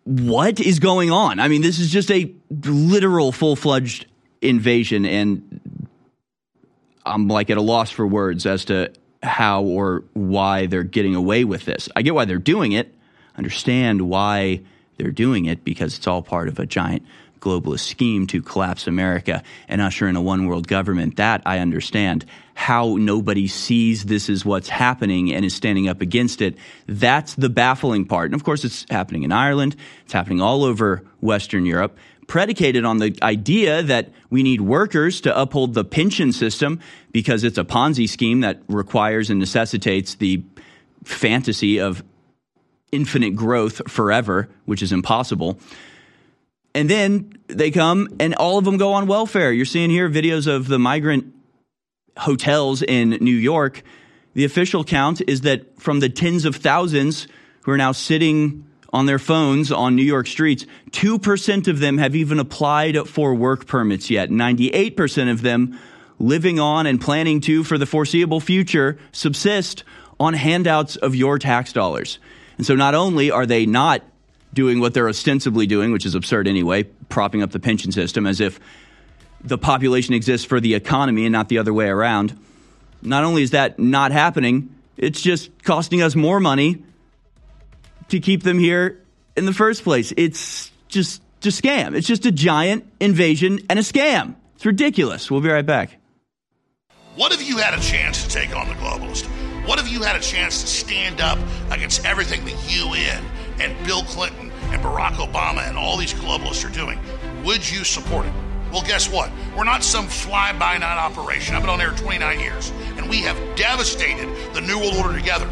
what is going on? I mean, this is just a literal full fledged invasion, and I'm like at a loss for words as to how or why they're getting away with this. I get why they're doing it, understand why they're doing it, because it's all part of a giant globalist scheme to collapse America and usher in a one world government. That I understand. How nobody sees this is what's happening and is standing up against it. That's the baffling part. And of course, it's happening in Ireland. It's happening all over Western Europe. Predicated on the idea that we need workers to uphold the pension system because it's a Ponzi scheme that requires and necessitates the fantasy of infinite growth forever, which is impossible. And then they come and all of them go on welfare. You're seeing here videos of the migrant hotels in New York. The official count is that from the tens of thousands who are now sitting on their phones on New York streets, 2% of them have even applied for work permits yet. 98% of them living on and planning to, for the foreseeable future, subsist on handouts of your tax dollars. And so not only are they not doing what they're ostensibly doing, which is absurd anyway, propping up the pension system as if the population exists for the economy and not the other way around. Not only is that not happening, it's just costing us more money to keep them here in the first place. It's just a scam. It's just a giant invasion and a scam. It's ridiculous. We'll be right back. What if you had a chance to take on the globalist? What if you had a chance to stand up against everything the UN and Bill Clinton and Barack Obama and all these globalists are doing? Would you support it? Well, guess what? We're not some fly by night operation. I've been on air 29 years, and we have devastated the New World Order together.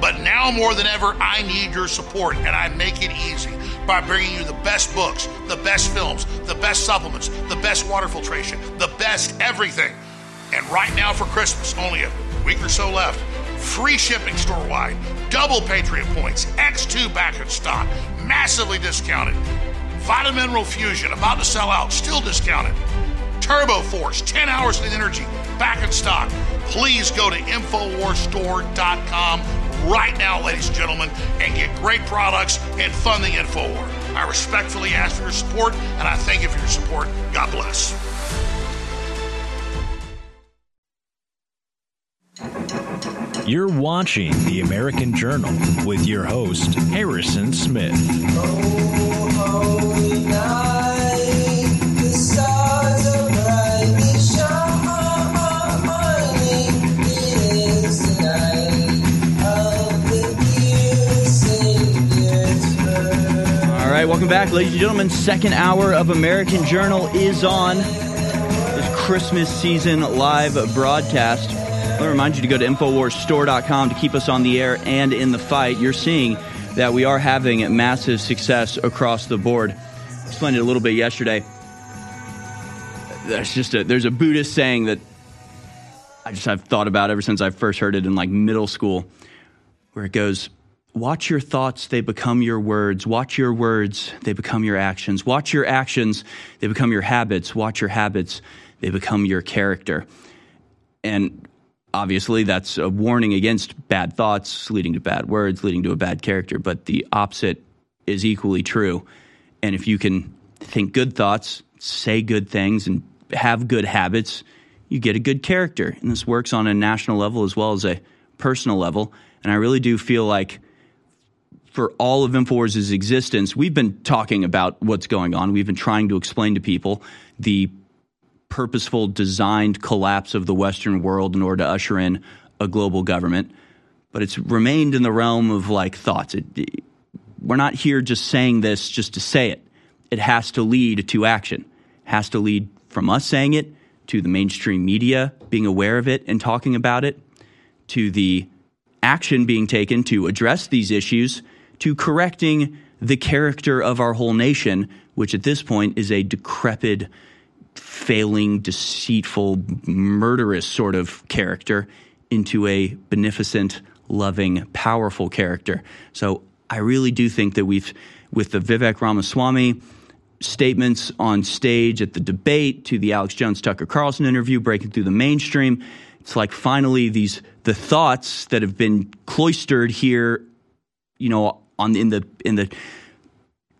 But now more than ever, I need your support, and I make it easy by bringing you the best books, the best films, the best supplements, the best water filtration, the best everything. And right now for Christmas, only a week or so left, free shipping store wide, double Patriot points, X2 back in stock, massively discounted. Vitamin Mineral Fusion, about to sell out, still discounted. Turbo Force, 10 hours of energy, back in stock. Please go to InfoWarsStore.com right now, ladies and gentlemen, and get great products and fund the InfoWar. I respectfully ask for your support, and I thank you for your support. God bless. You're watching The American Journal with your host, Harrison Smith. All right, welcome back, ladies and gentlemen. Second hour of American Journal is on. This Christmas season live broadcast. I remind you to go to InfoWarsStore.com to keep us on the air and in the fight. You're seeing that we are having massive success across the board. I explained it a little bit yesterday. There's just a there's a Buddhist saying that I just I've thought about ever since I first heard it in like middle school, where it goes, Watch your thoughts, they become your words. Watch your words, they become your actions. Watch your actions, they become your habits. Watch your habits, they become your character. And obviously, that's a warning against bad thoughts leading to bad words, leading to a bad character. But the opposite is equally true. And if you can think good thoughts, say good things, and have good habits, you get a good character. And this works on a national level as well as a personal level. And I really do feel like for all of InfoWars' existence, we've been talking about what's going on. We've been trying to explain to people the purposeful, designed collapse of the Western world in order to usher in a global government. But it's remained in the realm of like thoughts. It, we're not here just saying this just to say it. It has to lead to action. It has to lead from us saying it to the mainstream media being aware of it and talking about it to the action being taken to address these issues, to correcting the character of our whole nation, which at this point is a decrepit, failing, deceitful, murderous sort of character, into a beneficent, loving, powerful character. So I really do think that we've, with the Vivek Ramaswamy, statements on stage at the debate to the Alex Jones Tucker Carlson interview breaking through the mainstream. It's like finally these the thoughts that have been cloistered here, you know, on in the in the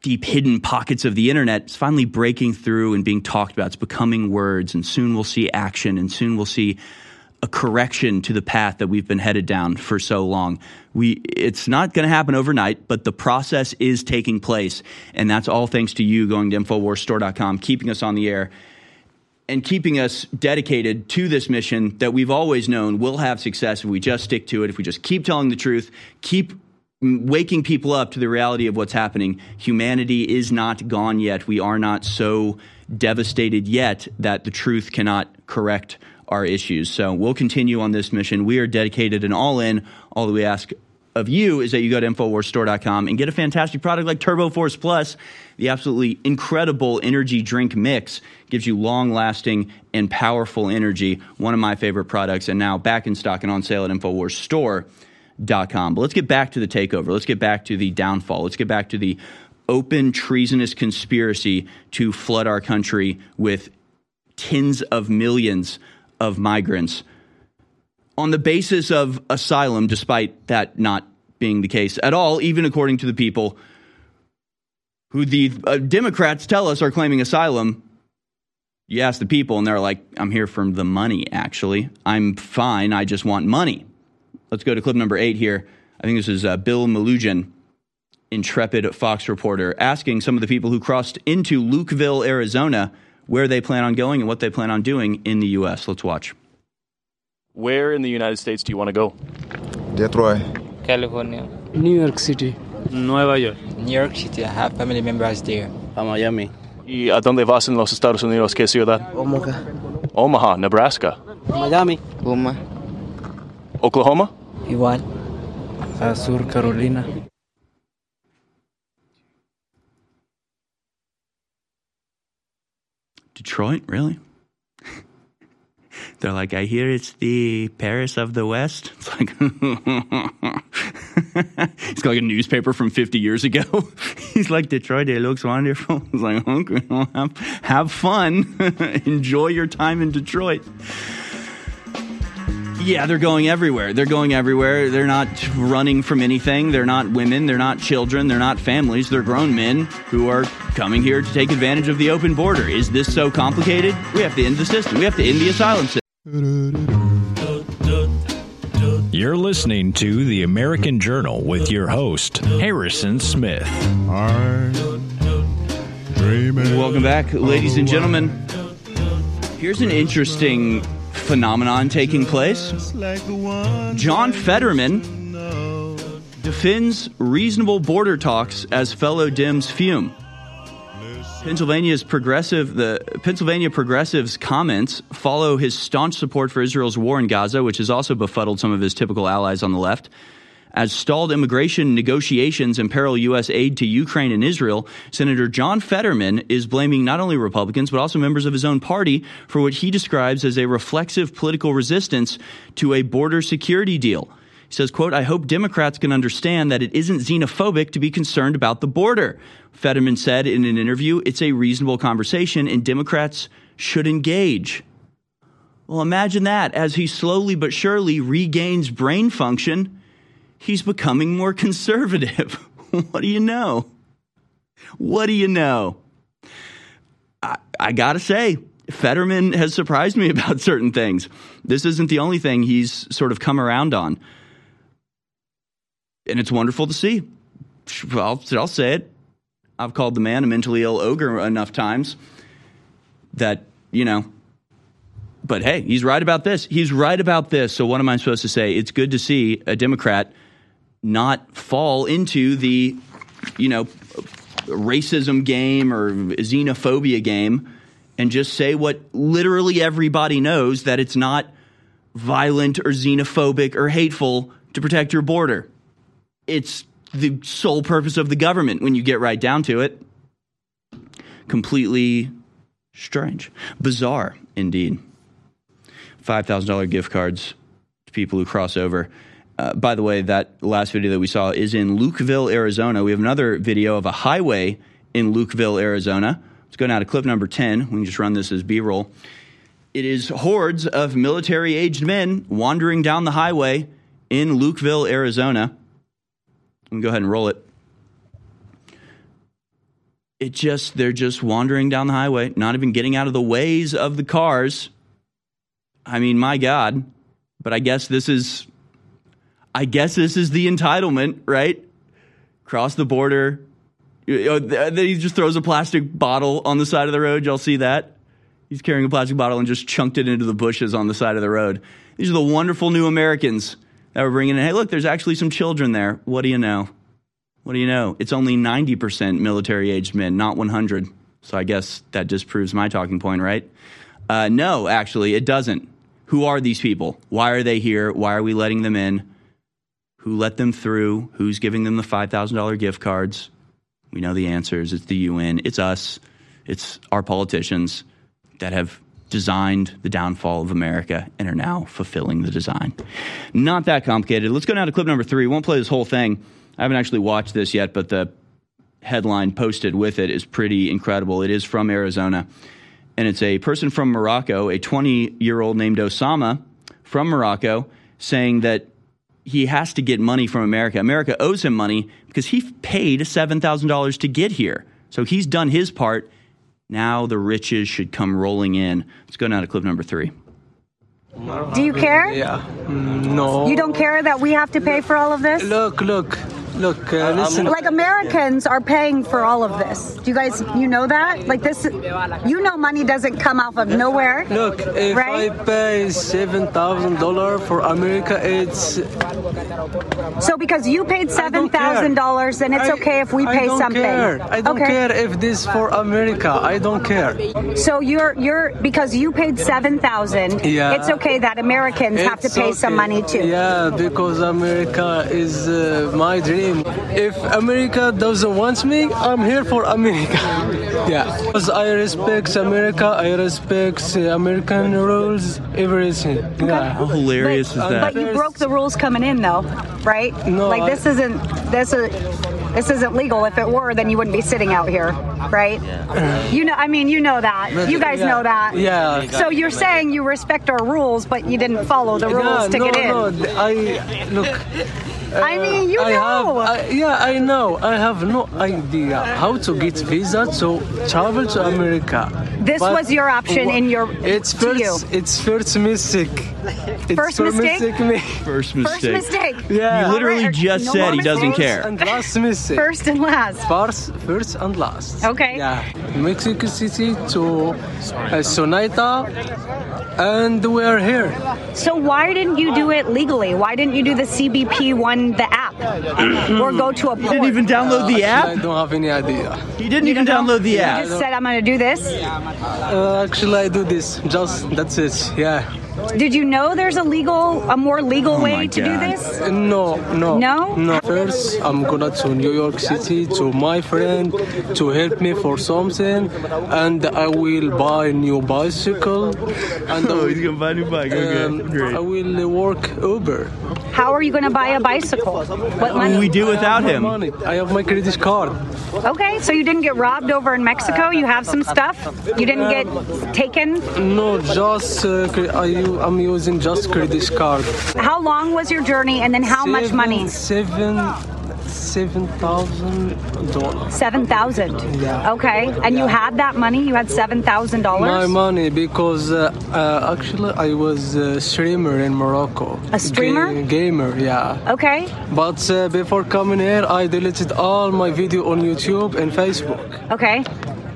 deep hidden pockets of the internet it's finally breaking through and being talked about. It's becoming words, and soon we'll see action, and soon we'll see a correction to the path that we've been headed down for so long. We it's not going to happen overnight, but the process is taking place, and that's all thanks to you going to infowarsstore.com, keeping us on the air and keeping us dedicated to this mission that we've always known will have success if we just stick to it, if we just keep telling the truth, keep waking people up to the reality of what's happening. Humanity is not gone yet. We are not so devastated yet that the truth cannot correct our issues. So we'll continue on this mission. We are dedicated and all in. All that we ask of you is that you go to InfoWarsStore.com and get a fantastic product like Turbo Force Plus. The absolutely incredible energy drink mix gives you long lasting and powerful energy. One of my favorite products, and now back in stock and on sale at InfoWarsStore.com. But let's get back to the takeover. Let's get back to the downfall. Let's get back to the open treasonous conspiracy to flood our country with tens of millions of migrants on the basis of asylum, despite that not being the case at all, even according to the people who the uh, Democrats tell us are claiming asylum. You ask the people, and they're like, I'm here for the money, actually. I'm fine. I just want money. Let's go to clip number eight here. I think this is uh, Bill Melugin, intrepid Fox reporter, asking some of the people who crossed into Lukeville, Arizona, where they plan on going and what they plan on doing in the U.S. Let's watch. Where in the United States do you want to go? Detroit. California. New York City. Nueva York. New York City. I have family members there. A Miami. ¿Y a dónde vas en los Estados Unidos? ¿Qué ciudad? Omaha. Omaha, Nebraska. Miami. Puma. Oklahoma? Igual. A Sur Carolina. Detroit, really? They're like, I hear it's the Paris of the West. It's like, it's like a newspaper from 50 years ago. He's like, Detroit, it looks wonderful. It's like, okay, well, have, have fun. Enjoy your time in Detroit. Yeah, they're going everywhere. They're going everywhere. They're not running from anything. They're not women. They're not children. They're not families. They're grown men who are coming here to take advantage of the open border. Is this so complicated? We have to end the system. We have to end the asylum system. You're listening to the American Journal with your host, Harrison Smith. Welcome back, ladies and gentlemen. Here's an interesting phenomenon taking place. John Fetterman defends reasonable border talks as fellow Dems fume. Pennsylvania's progressive, the Pennsylvania progressives' comments follow his staunch support for Israel's war in Gaza, which has also befuddled some of his typical allies on the left. As stalled immigration negotiations imperil U.S. aid to Ukraine and Israel, Senator John Fetterman is blaming not only Republicans, but also members of his own party for what he describes as a reflexive political resistance to a border security deal. He says, quote, I hope Democrats can understand that it isn't xenophobic to be concerned about the border. Fetterman said in an interview, it's a reasonable conversation and Democrats should engage. Well, imagine that as he slowly but surely regains brain function, he's becoming more conservative. what do you know? What do you know? I, I gotta say, Fetterman has surprised me about certain things. This isn't the only thing he's sort of come around on. And it's wonderful to see. I'll, I'll say it. I've called the man a mentally ill ogre enough times that, you know, but hey, he's right about this. He's right about this. So what am I supposed to say? It's good to see a Democrat not fall into the, you know, racism game or xenophobia game and just say what literally everybody knows that it's not violent or xenophobic or hateful to protect your border. It's the sole purpose of the government when you get right down to it. Completely strange. Bizarre, indeed. $5,000 gift cards to people who cross over. Uh, by the way, that last video that we saw is in Lukeville, Arizona. We have another video of a highway in Lukeville, Arizona. Let's go now to clip number 10. We can just run this as B roll. It is hordes of military aged men wandering down the highway in Lukeville, Arizona. Let me go ahead and roll it. It just, they're just wandering down the highway, not even getting out of the ways of the cars. I mean, my God. But I guess this is, I guess this is the entitlement, right? Cross the border. You know, th- He just throws a plastic bottle on the side of the road. Y'all see that? He's carrying a plastic bottle and just chunked it into the bushes on the side of the road. These are the wonderful new Americans that we're bringing in. Hey, look, there's actually some children there. What do you know? What do you know? It's only 90% military aged men, not 100. So I guess that disproves my talking point, right? Uh, no, actually, it doesn't. Who are these people? Why are they here? Why are we letting them in? Who let them through? Who's giving them the $5,000 gift cards? We know the answers. It's the UN. It's us. It's our politicians that have designed the downfall of America and are now fulfilling the design. Not that complicated. Let's go now to clip number three. We won't play this whole thing. I haven't actually watched this yet, but the headline posted with it is pretty incredible. It is from Arizona, and it's a person from Morocco, a 20 year old named Osama from Morocco, saying that he has to get money from America. America owes him money because he paid $7,000 to get here. So he's done his part. Now the riches should come rolling in. Let's go now to clip number three. Do you care? Yeah. Mm, No. You don't care that we have to pay for all of this? Look, look. Look, uh, listen. Like Americans are paying for all of this. Do you guys, you know that? Like this, you know, money doesn't come out of nowhere. Look, if right? I pay seven thousand dollar for America, it's So because you paid seven thousand dollars, then it's I- okay if we pay I pay don't something. Care. I don't okay. care if this for America. I don't care. So you're you're because you paid seven thousand. Yeah. It's okay that Americans have to It's pay some money too. Yeah, because America is uh, my dream. If America doesn't want me, I'm here for America. yeah, because I respect America. I respect American rules, everything. Yeah. How hilarious is that? But you broke the rules coming in, though, right? No, like I- this isn't this is this isn't legal. If it were, then you wouldn't be sitting out here, right? Yeah. You know, I mean, you know that. You guys yeah, know that. yeah. So you're saying you respect our rules, but you didn't follow the rules yeah, to no, get in. No, I look. I mean, you I know. Have, I, yeah, I know. I have no idea how to get visa to travel to America. This But was your option in your- It's to first. you. It's first mistake. It's First first mistake? me. First First mistake. mistake. Yeah. You literally Alright, just no said he doesn't mistakes. care. And last mistake. First and last. First, first and last. Okay. Yeah. Mexico City to uh, Sonoyta, and we are here. So why didn't you do it legally? Why didn't you do the CBP one, the app, or go to a port? You didn't even download the Actually, app. I don't have any idea. He didn't You even don't know? download the You app. just said I'm going to do this. Uh, actually, I do this. Just that's it. Yeah. Did you know there's a legal, a more legal Oh way my to do this? Uh, No, no, No? no. First, I'm gonna to New York City to my friend to help me for something, and I will buy a new bicycle. And I Oh, will, he's gonna buy a new bike. Okay, um, great. I will work Uber. How are you going to buy a bicycle? What money? we do without I him. money. I have my credit card. Okay, so you didn't get robbed over in Mexico. You have some stuff. You didn't get taken. No, just uh, I, I'm using just credit card. How long was your journey, and then how much money? Seven, seven thousand dollars. Seven thousand. Yeah. Okay, and you had that money. You had seven thousand dollars. My money because uh, uh, actually I was a streamer in Morocco. A streamer? Ga- gamer, yeah. Okay. But uh, before coming here, I deleted all my video on YouTube and Facebook. Okay.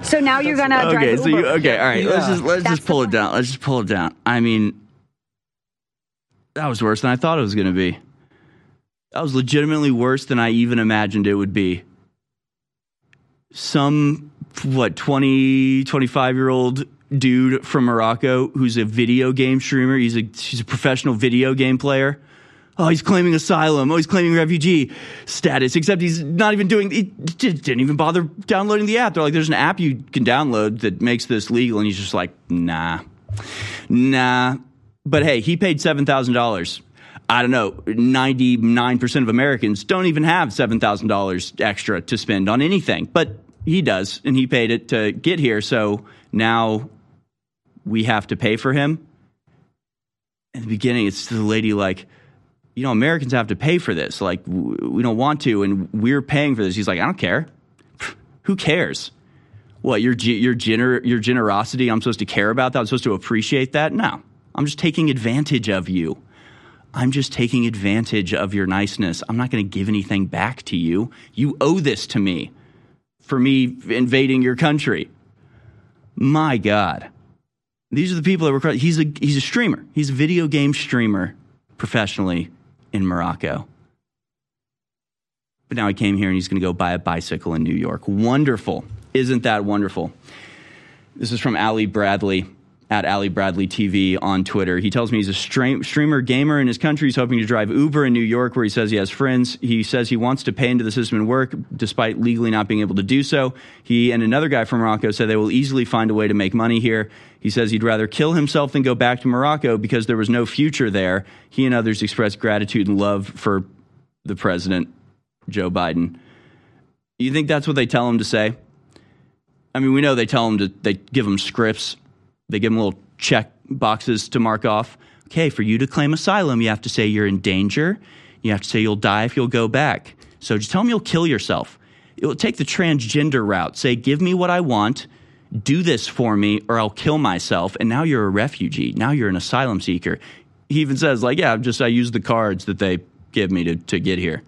So now you're gonna drive Okay, so you okay? All right, let's just let's That's just pull it down. Let's just pull it down. I mean, that was worse than I thought it was going to be. That was legitimately worse than I even imagined it would be. Some what 20 25 year old dude from Morocco who's a video game streamer. He's a he's a professional video game player. Oh, he's claiming asylum. Oh, he's claiming refugee status. Except he's not even doing. He didn't even bother downloading the app. They're like, "There's an app you can download that makes this legal," and he's just like, "Nah, nah." But hey, he paid seven thousand dollars. I don't know. Ninety nine percent of Americans don't even have seven thousand dollars extra to spend on anything, but he does, and he paid it to get here. So now we have to pay for him. In the beginning, it's the lady like you know, Americans have to pay for this. Like, we don't want to, and we're paying for this. He's like, I don't care. Who cares? What your your gener- your generosity? I'm supposed to care about that. I'm supposed to appreciate that? No, I'm just taking advantage of you. I'm just taking advantage of your niceness. I'm not going to give anything back to you. You owe this to me for me invading your country. My God, these are the people that were. He's a he's a streamer. He's a video game streamer professionally in Morocco. But now he came here and he's going to go buy a bicycle in New York. Wonderful. Isn't that wonderful? This is from Ali Bradley at Ali Bradley TV on Twitter. He tells me he's a stream, streamer gamer in his country. He's hoping to drive Uber in New York, where he says he has friends. He says he wants to pay into the system and work, despite legally not being able to do so. He and another guy from Morocco said they will easily find a way to make money here. He says he'd rather kill himself than go back to Morocco because there was no future there. He and others expressed gratitude and love for the president, Joe Biden. You think that's what they tell him to say? I mean, we know they tell him to, they give him scripts, they give him little check boxes to mark off. Okay, for you to claim asylum, you have to say you're in danger. You have to say you'll die if you'll go back. So just tell him you'll kill yourself. It will take the transgender route. Say, give me what I want, do this for me, or I'll kill myself. And now you're a refugee. Now you're an asylum seeker. He even says, like, yeah, i just I use the cards that they give me to, to get here.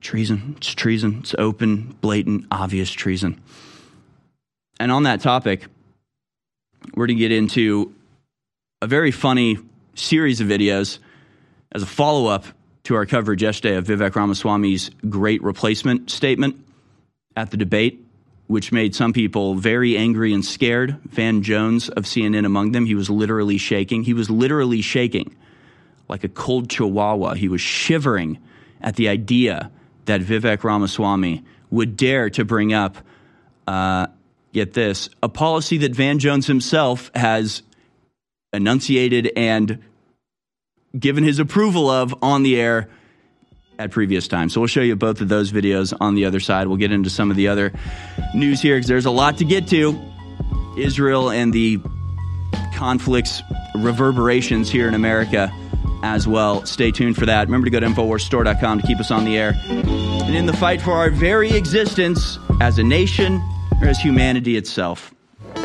Treason. It's treason. It's open, blatant, obvious treason. And on that topic, we're going to get into a very funny series of videos as a follow up to our coverage yesterday of Vivek Ramaswamy's great replacement statement at the debate, which made some people very angry and scared. Van Jones of CNN among them. He was literally shaking. He was literally shaking like a cold chihuahua. He was shivering at the idea that Vivek Ramaswamy would dare to bring up, uh, get this, a policy that Van Jones himself has enunciated and given his approval of on the air at previous times. So we'll show you both of those videos on the other side. We'll get into some of the other news here because there's a lot to get to. Israel and the conflicts, reverberations here in America as well. Stay tuned for that. Remember to go to InfoWarsStore.com to keep us on the air. And in the fight for our very existence as a nation or as humanity itself.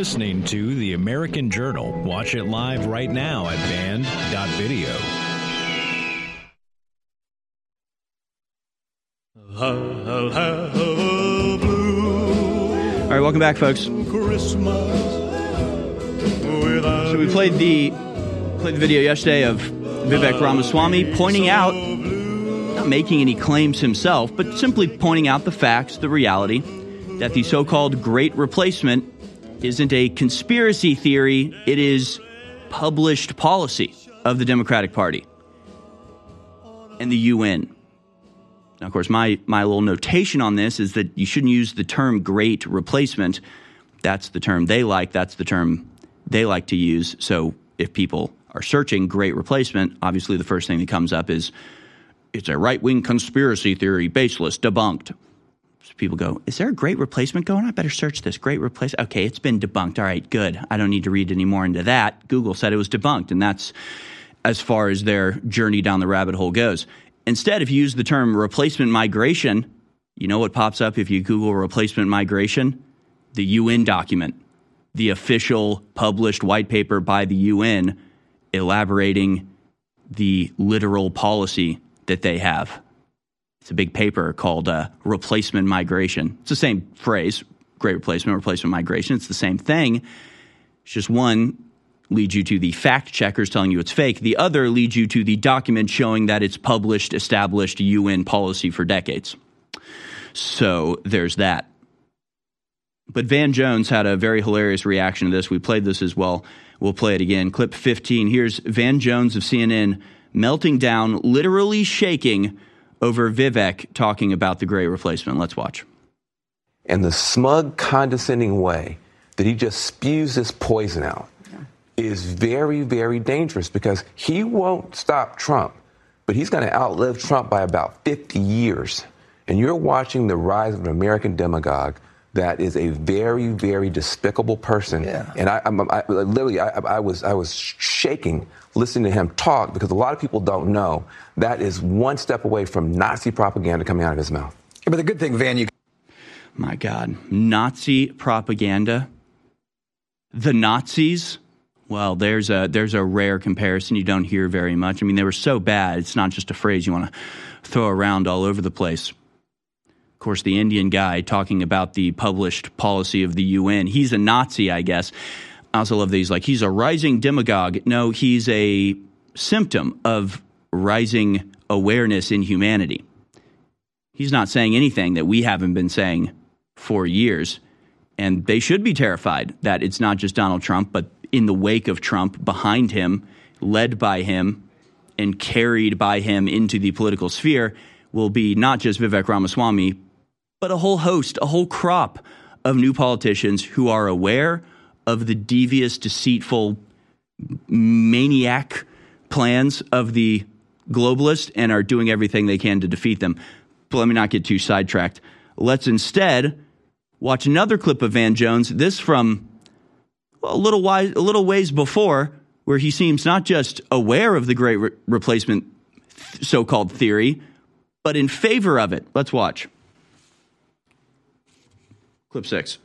Listening to The American Journal. Watch it live right now at band.video. All right, welcome back, folks. So we played the played the video yesterday of Vivek Ramaswamy pointing out, not making any claims himself, but simply pointing out the facts, the reality that the so-called Great Replacement isn't a conspiracy theory; it is published policy of the Democratic Party and the UN. Now, of course, my, my little notation on this is that you shouldn't use the term great replacement. That's the term they like. That's the term they like to use. So if people are searching great replacement, obviously the first thing that comes up is it's a right wing conspiracy theory, baseless, debunked. So people go, Is there a great replacement going? I better search this. Great replacement. Okay, it's been debunked. All right, good. I don't need to read any more into that. Google said it was debunked, and that's as far as their journey down the rabbit hole goes. Instead, if you use the term replacement migration, you know what pops up if you Google replacement migration? The UN document, the official published white paper by the UN elaborating the literal policy that they have. It's a big paper called uh, replacement migration. It's the same phrase, great replacement, replacement migration. It's the same thing. It's just one leads you to the fact checkers telling you it's fake. The other leads you to the document showing that it's published, established UN policy for decades. So there's that. But Van Jones had a very hilarious reaction to this. We played this as well. We'll play it again. Clip 15. Here's Van Jones of CNN melting down, literally shaking over Vivek talking about the great replacement. Let's watch. and the smug, condescending way that he just spews this poison out is very, very dangerous because he won't stop Trump, but he's going to outlive Trump by about 50 years. And you're watching the rise of an American demagogue that is a very, very despicable person. And I, I'm, I literally, I, I was, I was shaking listening to him talk because a lot of people don't know that is one step away from Nazi propaganda coming out of his mouth. But the good thing, Van, you. My God. Nazi propaganda. The Nazis. Well, there's a there's a rare comparison you don't hear very much. I mean, they were so bad. It's not just a phrase you want to throw around all over the place. Of course, the Indian guy talking about the published policy of the UN. He's a Nazi, I guess. I also love he's like he's a rising demagogue. No, he's a symptom of rising awareness in humanity. He's not saying anything that we haven't been saying for years. And they should be terrified that it's not just Donald Trump, but in the wake of Trump, behind him, led by him, and carried by him into the political sphere will be not just Vivek Ramaswamy, but a whole host, a whole crop of new politicians who are aware of the devious, deceitful, maniac plans of the globalists and are doing everything they can to defeat them. But let me not get too sidetracked. Let's instead watch another clip of Van Jones. This from a little wise, a little ways before, where he seems not just aware of the great re- replacement th- so-called theory, but in favor of it. Let's watch. Clip six.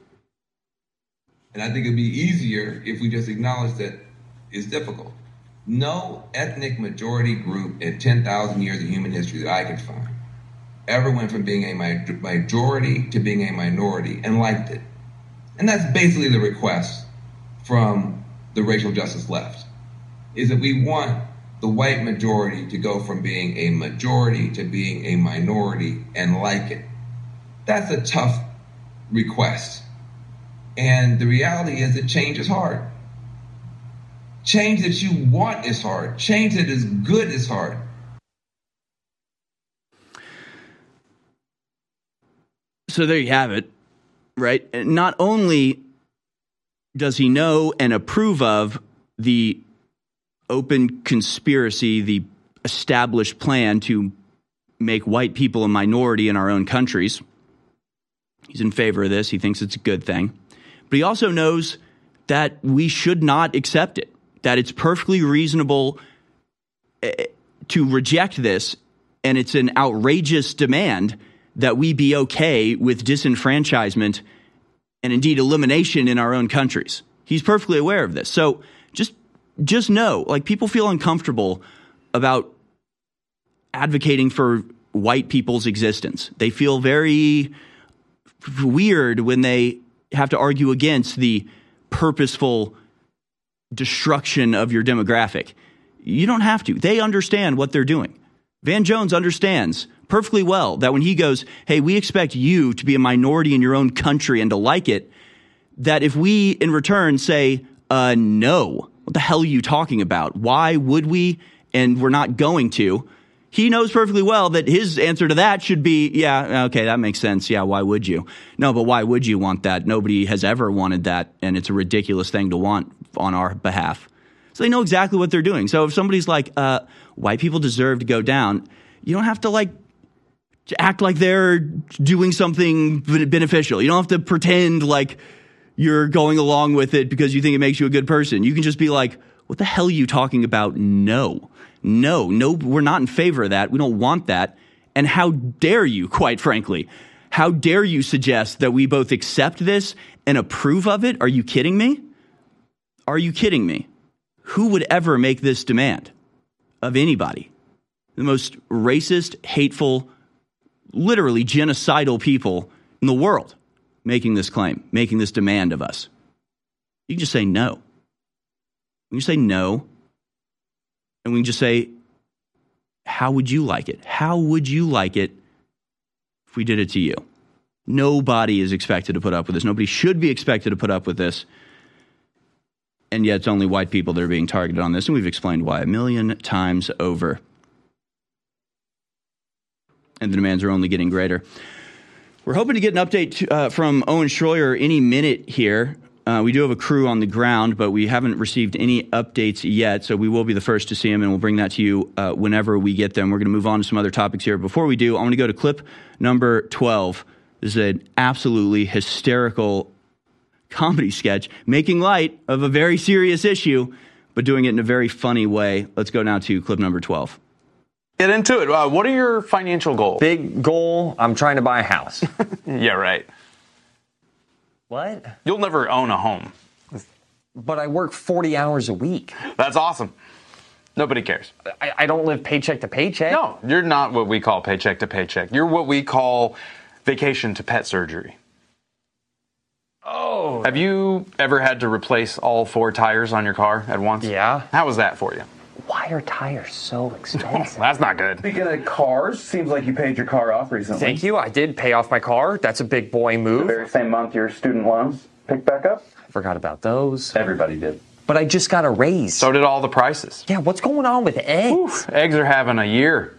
And I think it'd be easier if we just acknowledge that it's difficult. No ethnic majority group in 10,000 years of human history that I could find ever went from being a majority to being a minority and liked it. And that's basically the request from the racial justice left is that we want the white majority to go from being a majority to being a minority and like it. That's a tough request. And the reality is that change is hard. Change that you want is hard. Change that is good is hard. So there you have it, right? Not only does he know and approve of the open conspiracy, the established plan to make white people a minority in our own countries, he's in favor of this. He thinks it's a good thing. But he also knows that we should not accept it, that it's perfectly reasonable eh, to reject this, and it's an outrageous demand that we be okay with disenfranchisement and indeed elimination in our own countries. He's perfectly aware of this. So just just know, like people feel uncomfortable about advocating for white people's existence. They feel very weird when they have to argue against the purposeful destruction of your demographic. You don't have to. They understand what they're doing. Van Jones understands perfectly well that when he goes, Hey, we expect you to be a minority in your own country and to like it, that if we in return say, uh, no, what the hell are you talking about? Why would we? And we're not going to. He knows perfectly well that his answer to that should be, yeah, okay, that makes sense. Yeah, why would you? No, but why would you want that? Nobody has ever wanted that, and it's a ridiculous thing to want on our behalf. So they know exactly what they're doing. So if somebody's like, uh, white people deserve to go down, you don't have to like act like they're doing something beneficial. You don't have to pretend like you're going along with it because you think it makes you a good person. You can just be like, what the hell are you talking about? No, no, no, we're not in favor of that. We don't want that. And how dare you, quite frankly, how dare you suggest that we both accept this and approve of it? Are you kidding me? Are you kidding me? Who would ever make this demand of anybody? The most racist, hateful, literally genocidal people in the world making this claim, making this demand of us. You can just say no. We say no, and we can just say, How would you like it? How would you like it if we did it to you? Nobody is expected to put up with this. Nobody should be expected to put up with this. And yet, it's only white people that are being targeted on this. And we've explained why a million times over. and the demands are only getting greater. We're hoping to get an update uh, from Owen Schroyer any minute here. Uh, we do have a crew on the ground, but we haven't received any updates yet, so we will be the first to see them, and we'll bring that to you uh, whenever we get them. We're going to move on to some other topics here. Before we do, I want to go to clip number 12. This is an absolutely hysterical comedy sketch making light of a very serious issue, but doing it in a very funny way. Let's go now to clip number 12. Get into it. Uh, what are your financial goals? Big goal. I'm trying to buy a house. yeah, right. What? You'll never own a home. But I work 40 hours a week. That's awesome. Nobody cares. I, I don't live paycheck to paycheck. No, you're not what we call paycheck to paycheck. You're what we call vacation to pet surgery. Oh. Have you ever had to replace all four tires on your car at once? Yeah. How was that for you? Why are tires so expensive? That's not good. Speaking of cars, seems like you paid your car off recently. Thank you. I did pay off my car. That's a big boy move. The very same month your student loans picked back up? Forgot about those. Everybody did. But I just got a raise. So did all the prices. Yeah, what's going on with eggs? Eggs are having a year.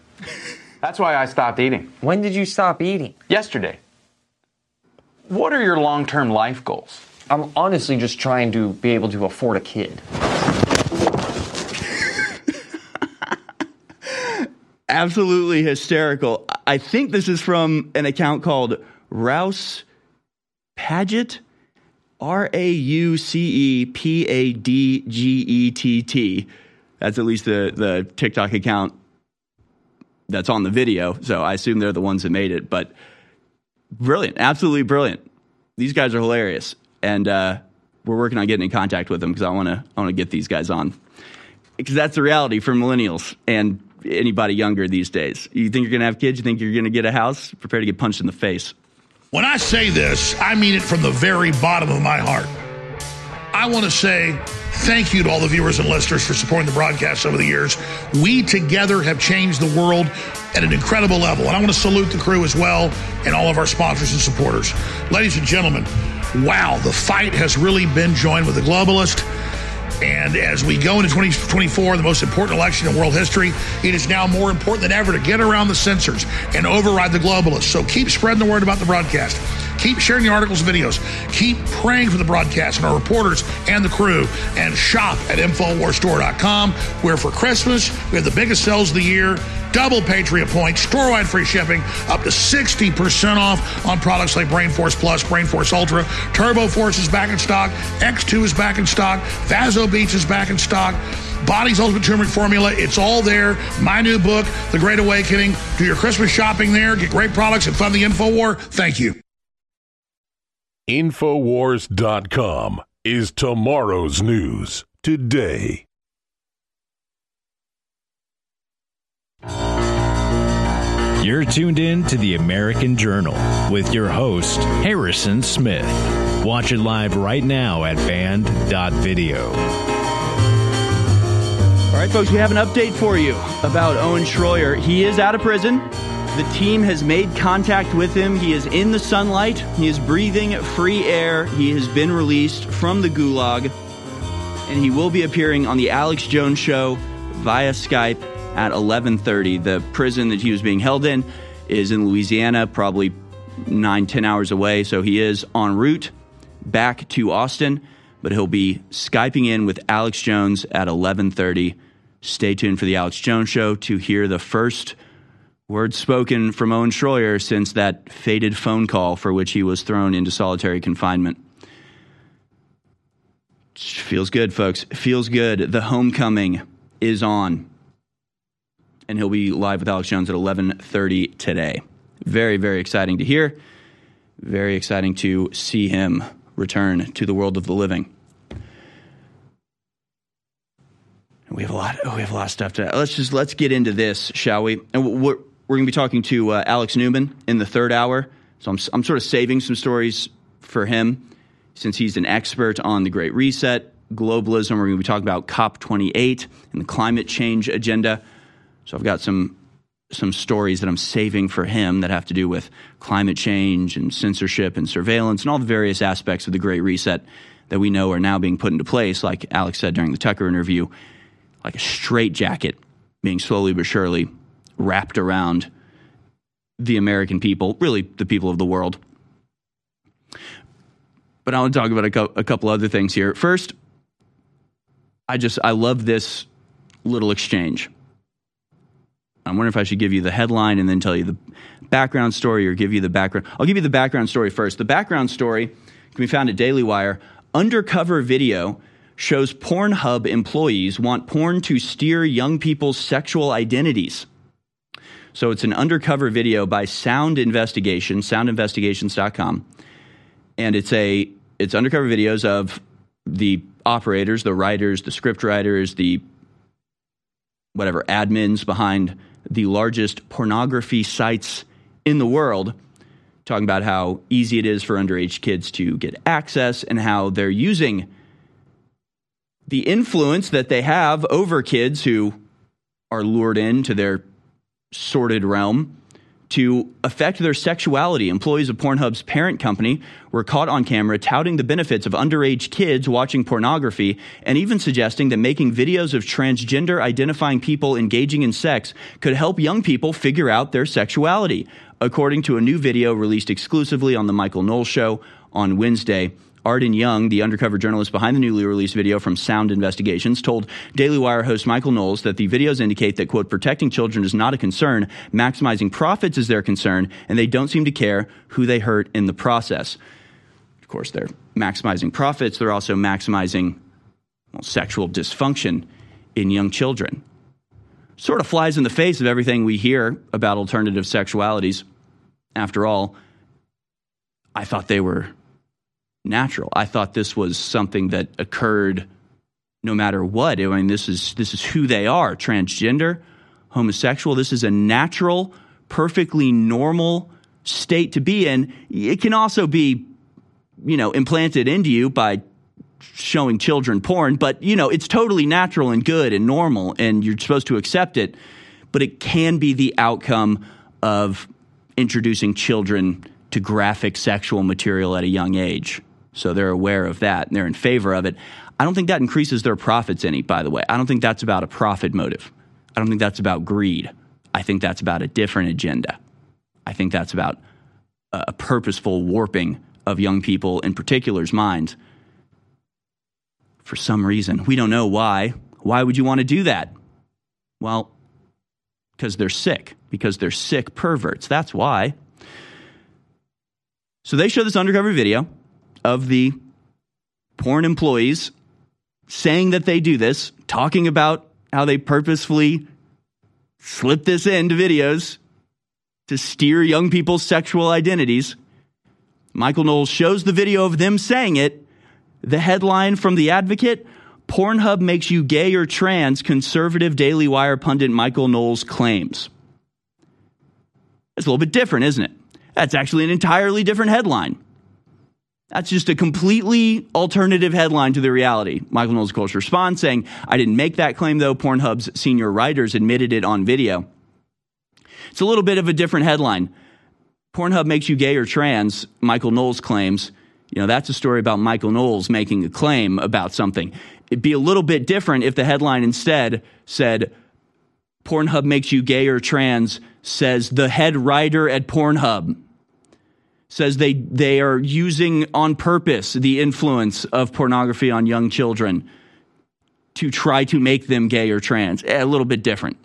That's why I stopped eating. When did you stop eating? Yesterday. What are your long term life goals? I'm honestly just trying to be able to afford a kid. Absolutely hysterical. I think this is from an account called Rauce Padgett, R A U C E P A D G E T T. That's at least the, the TikTok account that's on the video. So I assume they're the ones that made it. But brilliant, absolutely brilliant. These guys are hilarious, and uh, we're working on getting in contact with them because I want to I want to get these guys on because that's the reality for millennials and anybody younger these days. You think you're going to have kids? You think you're going to get a house? Prepare to get punched in the face. When I say this, I mean it from the very bottom of my heart. I want to say thank you to all the viewers and listeners for supporting the broadcast over the years. We together have changed the world at an incredible level. And I want to salute the crew as well and all of our sponsors and supporters. Ladies and gentlemen, wow, the fight has really been joined with the globalist. And as we go into 2024, the most important election in world history, it is now more important than ever to get around the censors and override the globalists. So keep spreading the word about the broadcast. Keep sharing the articles and videos. Keep praying for the broadcast and our reporters and the crew. And shop at InfoWarsStore.com, where for Christmas, we have the biggest sales of the year, double Patriot points, store-wide free shipping, up to 60% off on products like Brain Force Plus, Brain Force Ultra. Turbo Force is back in stock. X2 is back in stock. Vaso Beats is back in stock. Body's Ultimate Turmeric Formula, it's all there. My new book, The Great Awakening. Do your Christmas shopping there. Get great products and fund the InfoWar. Thank you. Infowars.com is tomorrow's news today. You're tuned in to the American Journal with your host, Harrison Smith. Watch it live right now at band.video. All right, folks, we have an update for you about Owen Schroyer. He is out of prison. The team has made contact with him. He is in the sunlight. He is breathing free air. He has been released from the gulag. And he will be appearing on the Alex Jones show via Skype at 11:30. The prison that he was being held in is in Louisiana, probably nine, ten hours away. So he is en route back to Austin, but he'll be skyping in with Alex Jones at 11:30. Stay tuned for the Alex Jones show to hear the first words spoken from Owen Schroyer since that fated phone call for which he was thrown into solitary confinement. Feels good, folks. Feels good. The homecoming is on. And he'll be live with Alex Jones at 11:30 today. Very, very exciting to hear. Very exciting to see him return to the world of the living. We have a lot. We have a lot of stuff to. Let's just let's get into this, shall we? And we're we're going to be talking to uh, Alex Newman in the third hour. So I'm I'm sort of saving some stories for him since he's an expert on the Great Reset, globalism. We're going to be talking about COP28 and the climate change agenda. So I've got some some stories that I'm saving for him that have to do with climate change and censorship and surveillance and all the various aspects of the Great Reset that we know are now being put into place. Like Alex said during the Tucker interview, like a straitjacket being slowly but surely wrapped around the American people, really the people of the world. But I want to talk about a, cou- a couple other things here. First, I just I love this little exchange. I'm wondering if I should give you the headline and then tell you the background story or give you the background. I'll give you the background story first. The background story can be found at Daily Wire. Undercover video shows Pornhub employees want porn to steer young people's sexual identities. So it's an undercover video by Sound Investigation, soundinvestigations.com. And it's a it's undercover videos of the operators, the writers, the script writers, the whatever admins behind the largest pornography sites in the world talking about how easy it is for underage kids to get access and how they're using the influence that they have over kids who are lured into their sordid realm to affect their sexuality. Employees of Pornhub's parent company were caught on camera touting the benefits of underage kids watching pornography and even suggesting that making videos of transgender identifying people engaging in sex could help young people figure out their sexuality. According to a new video released exclusively on The Michael Knowles Show on Wednesday, Arden Young, the undercover journalist behind the newly released video from Sound Investigations, told Daily Wire host Michael Knowles that the videos indicate that, quote, protecting children is not a concern, maximizing profits is their concern, and they don't seem to care who they hurt in the process. Of course, they're maximizing profits, they're also maximizing well, sexual dysfunction in young children. Sort of flies in the face of everything we hear about alternative sexualities. After all, I thought they were natural. I thought this was something that occurred no matter what. I mean, this is this is who they are: transgender, homosexual. This is a natural, perfectly normal state to be in. It can also be, you know, implanted into you by showing children porn, but you know, it's totally natural and good and normal, and you're supposed to accept it. But it can be the outcome of introducing children to graphic sexual material at a young age. So they're aware of that and they're in favor of it. I don't think that increases their profits any, by the way. I don't think that's about a profit motive. I don't think that's about greed. I think that's about a different agenda. I think that's about a purposeful warping of young people, in particular's minds, for some reason. We don't know why. Why would you want to do that? Well, because they're sick, because they're sick perverts. That's why. So they show this undercover video of the porn employees saying that they do this, talking about how they purposefully slip this into videos to steer young people's sexual identities. Michael Knowles shows the video of them saying it. The headline from The Advocate Pornhub makes you gay or trans, conservative Daily Wire pundit Michael Knowles claims. It's a little bit different, isn't it? That's actually an entirely different headline. That's just a completely alternative headline to the reality. Michael Knowles, of course, responds saying, I didn't make that claim, though. Pornhub's senior writers admitted it on video. It's a little bit of a different headline. Pornhub makes you gay or trans, Michael Knowles claims. You know, that's a story about Michael Knowles making a claim about something. It'd be a little bit different if the headline instead said, Pornhub makes you gay or trans, says the head writer at Pornhub. Says they, they are using on purpose the influence of pornography on young children to try to make them gay or trans. A little bit different.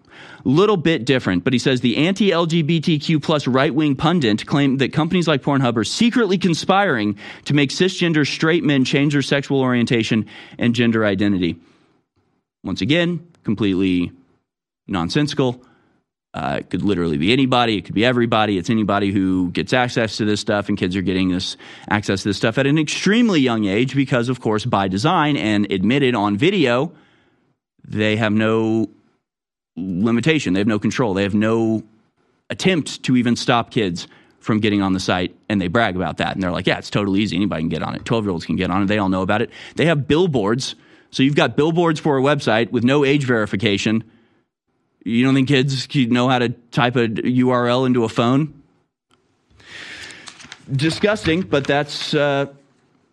Little bit different, but he says the anti-LGBTQ plus right-wing pundit claimed that companies like Pornhub are secretly conspiring to make cisgender straight men change their sexual orientation and gender identity. Once again, completely nonsensical. Uh, it could literally be anybody. It could be everybody. It's anybody who gets access to this stuff, and kids are getting this access to this stuff at an extremely young age because, of course, by design and admitted on video, they have no limitation. They have no control. They have no attempt to even stop kids from getting on the site, and they brag about that. And they're like, yeah, it's totally easy. Anybody can get on it. 12 year olds can get on it. They all know about it. They have billboards. So you've got billboards for a website with no age verification. You don't think kids know how to type a URL into a phone? Disgusting, but that's uh,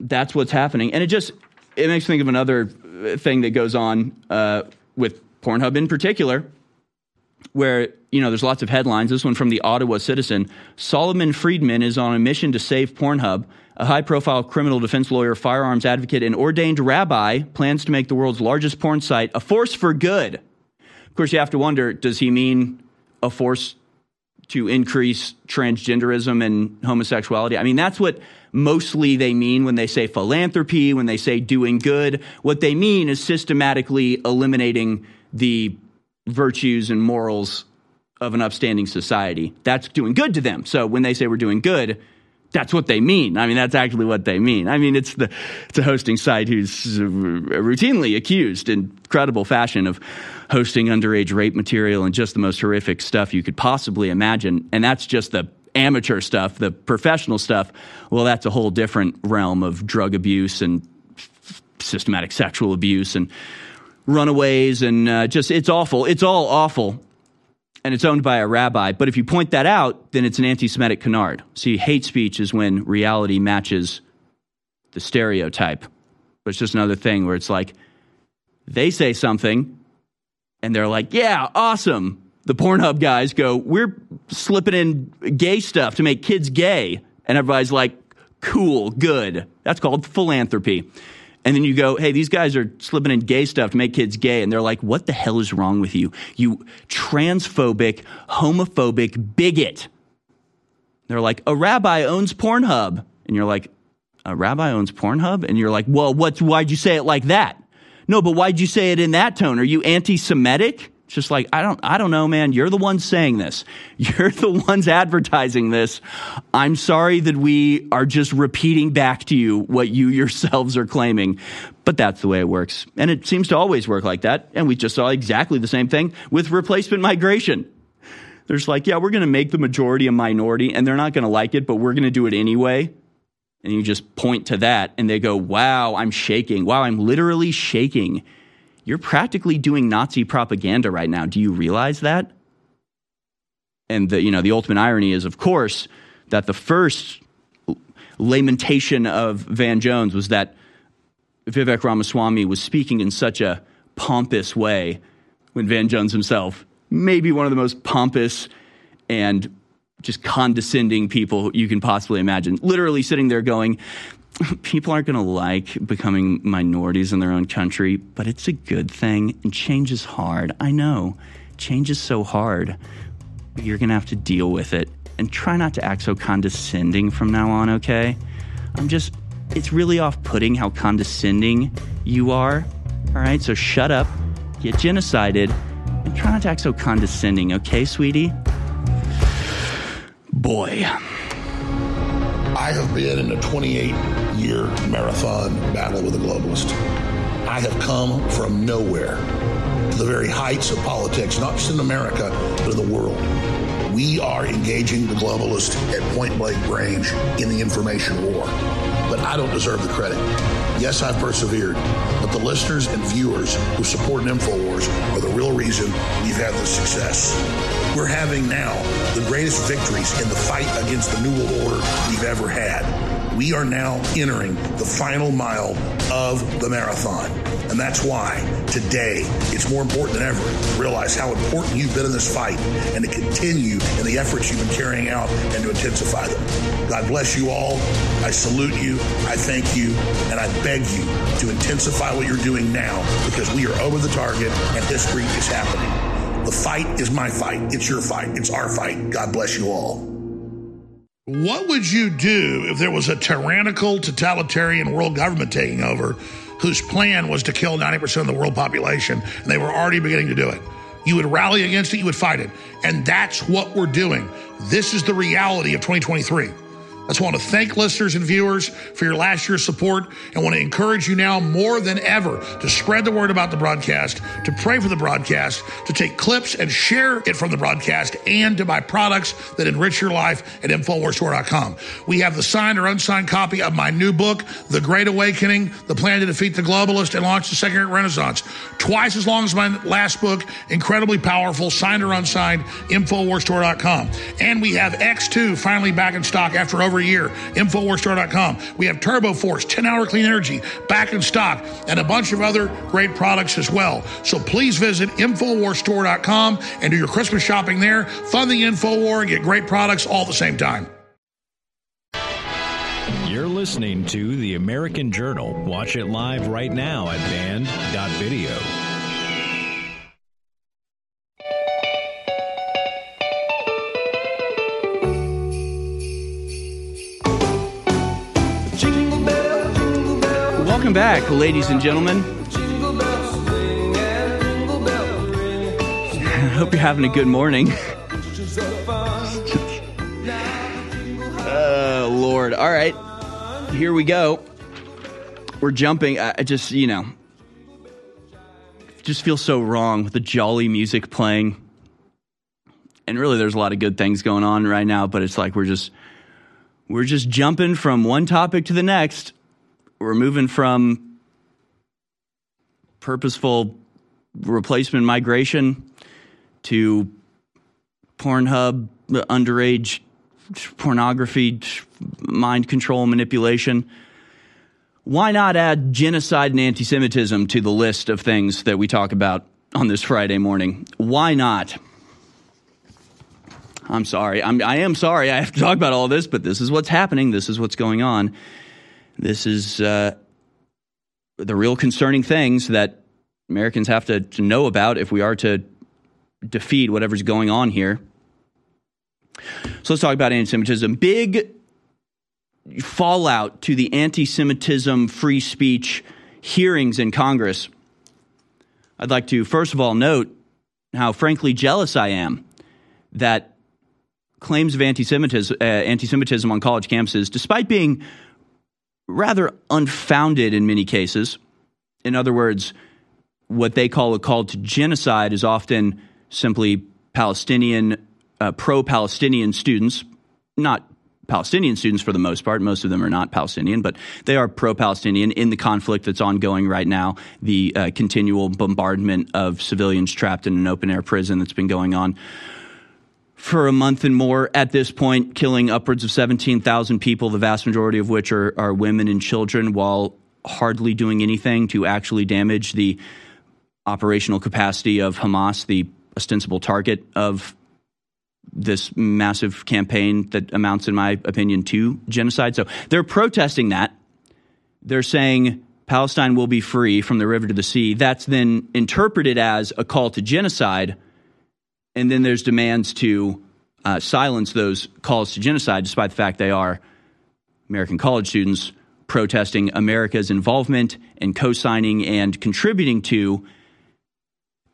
that's what's happening, and it just it makes me think of another thing that goes on uh, with Pornhub in particular. where you know there's lots of headlines. This one from the Ottawa Citizen: Solomon Friedman is on a mission to save Pornhub. A high-profile criminal defense lawyer, firearms advocate, and ordained rabbi plans to make the world's largest porn site a force for good. Course, you have to wonder: Does he mean a force to increase transgenderism and homosexuality? I mean, that's what mostly they mean when they say philanthropy, when they say doing good. What they mean is systematically eliminating the virtues and morals of an upstanding society. That's doing good to them. So when they say we're doing good, that's what they mean. I mean, that's actually what they mean. I mean, it's the it's a hosting site who's routinely accused in credible fashion of hosting underage rape material and just the most horrific stuff you could possibly imagine. And that's just the amateur stuff, the professional stuff. Well, that's a whole different realm of drug abuse and systematic sexual abuse and runaways and uh, just it's awful. It's all awful. And it's owned by a rabbi. But if you point that out, then it's an anti Semitic canard. See, hate speech is when reality matches the stereotype. But it's just another thing where it's like they say something and they're like, yeah, awesome. The Pornhub guys go, we're slipping in gay stuff to make kids gay. And everybody's like, cool, good. That's called philanthropy. And then you go, hey, these guys are slipping in gay stuff to make kids gay. And they're like, what the hell is wrong with you? You transphobic, homophobic bigot. They're like, a rabbi owns Pornhub. And you're like, a rabbi owns Pornhub? And you're like, well, what's, why'd you say it like that? No, but why'd you say it in that tone? Are you anti Semitic? Just like, I don't, I don't know, man. You're the one saying this. You're the ones advertising this. I'm sorry that we are just repeating back to you what you yourselves are claiming. But that's the way it works. And it seems to always work like that. And we just saw exactly the same thing with replacement migration. There's like, yeah, we're going to make the majority a minority and they're not going to like it, but we're going to do it anyway. And you just point to that and they go, wow, I'm shaking. Wow, I'm literally shaking. You're practically doing Nazi propaganda right now. Do you realize that? And the, you know, the ultimate irony is, of course, that the first lamentation of Van Jones was that Vivek Ramaswamy was speaking in such a pompous way when Van Jones himself, maybe one of the most pompous and just condescending people you can possibly imagine, literally sitting there going, People aren't going to like becoming minorities in their own country, but it's a good thing. And change is hard. I know. Change is so hard. But you're going to have to deal with it. And try not to act so condescending from now on, okay? I'm just, it's really off putting how condescending you are. All right? So shut up, get genocided, and try not to act so condescending, okay, sweetie? Boy. I have been in a 28 year marathon battle with a globalist. I have come from nowhere to the very heights of politics, not just in America, but in the world. We are engaging the globalist at point blank range in the information war. But I don't deserve the credit. Yes, I've persevered, but the listeners and viewers who support InfoWars are the real reason we've had this success. We're having now the greatest victories in the fight against the New World Order we've ever had. We are now entering the final mile of the marathon. And that's why today it's more important than ever to realize how important you've been in this fight and to continue in the efforts you've been carrying out and to intensify them. God bless you all. I salute you. I thank you. And I beg you to intensify what you're doing now because we are over the target and history is happening. The fight is my fight. It's your fight. It's our fight. God bless you all. What would you do if there was a tyrannical, totalitarian world government taking over whose plan was to kill 90% of the world population and they were already beginning to do it? You would rally against it, you would fight it. And that's what we're doing. This is the reality of 2023. I just want to thank listeners and viewers for your last year's support and want to encourage you now more than ever to spread the word about the broadcast, to pray for the broadcast, to take clips and share it from the broadcast, and to buy products that enrich your life at InfoWarsStore.com. We have the signed or unsigned copy of my new book, The Great Awakening, The Plan to Defeat the Globalist and Launch the Second Renaissance. Twice as long as my last book, incredibly powerful, signed or unsigned, InfoWarsStore.com. And we have X2 finally back in stock after over over a year. Infowarsstore.com. We have Turbo Force 10 hour clean energy back in stock and a bunch of other great products as well. So please visit Infowarsstore.com and do your Christmas shopping there. Fund the Infowar and get great products all at the same time. You're listening to The American Journal. Watch it live right now at band.video. Welcome back, ladies and gentlemen. I hope you're having a good morning. Oh, Lord. All right. Here we go. We're jumping. I just, you know, just feel so wrong with the jolly music playing. And really, there's a lot of good things going on right now, but it's like we're just. We're just jumping from one topic to the next. We're moving from purposeful replacement migration to Pornhub, underage pornography, mind control manipulation. Why not add genocide and anti Semitism to the list of things that we talk about on this Friday morning? Why not? I'm sorry. I'm, I am sorry. I have to talk about all this, but this is what's happening. This is what's going on. This is uh, the real concerning things that Americans have to, to know about if we are to defeat whatever's going on here. So let's talk about anti Semitism. Big fallout to the anti Semitism free speech hearings in Congress. I'd like to, first of all, note how frankly jealous I am that claims of anti Semitism uh, anti-Semitism on college campuses, despite being rather unfounded in many cases, in other words, what they call a call to genocide is often simply Palestinian, uh, pro Palestinian students, not Palestinian students for the most part. Most of them are not Palestinian, but they are pro Palestinian in the conflict that's ongoing right now, the uh, continual bombardment of civilians trapped in an open air prison that's been going on for a month and more at this point, killing upwards of 17,000 people, the vast majority of which are, are women and children, while hardly doing anything to actually damage the operational capacity of Hamas, the ostensible target of this massive campaign that amounts, in my opinion, to genocide. So they're protesting that. They're saying Palestine will be free from the river to the sea. That's then interpreted as a call to genocide. And then there's demands to uh, silence those calls to genocide, despite the fact they are American college students protesting America's involvement and co signing and contributing to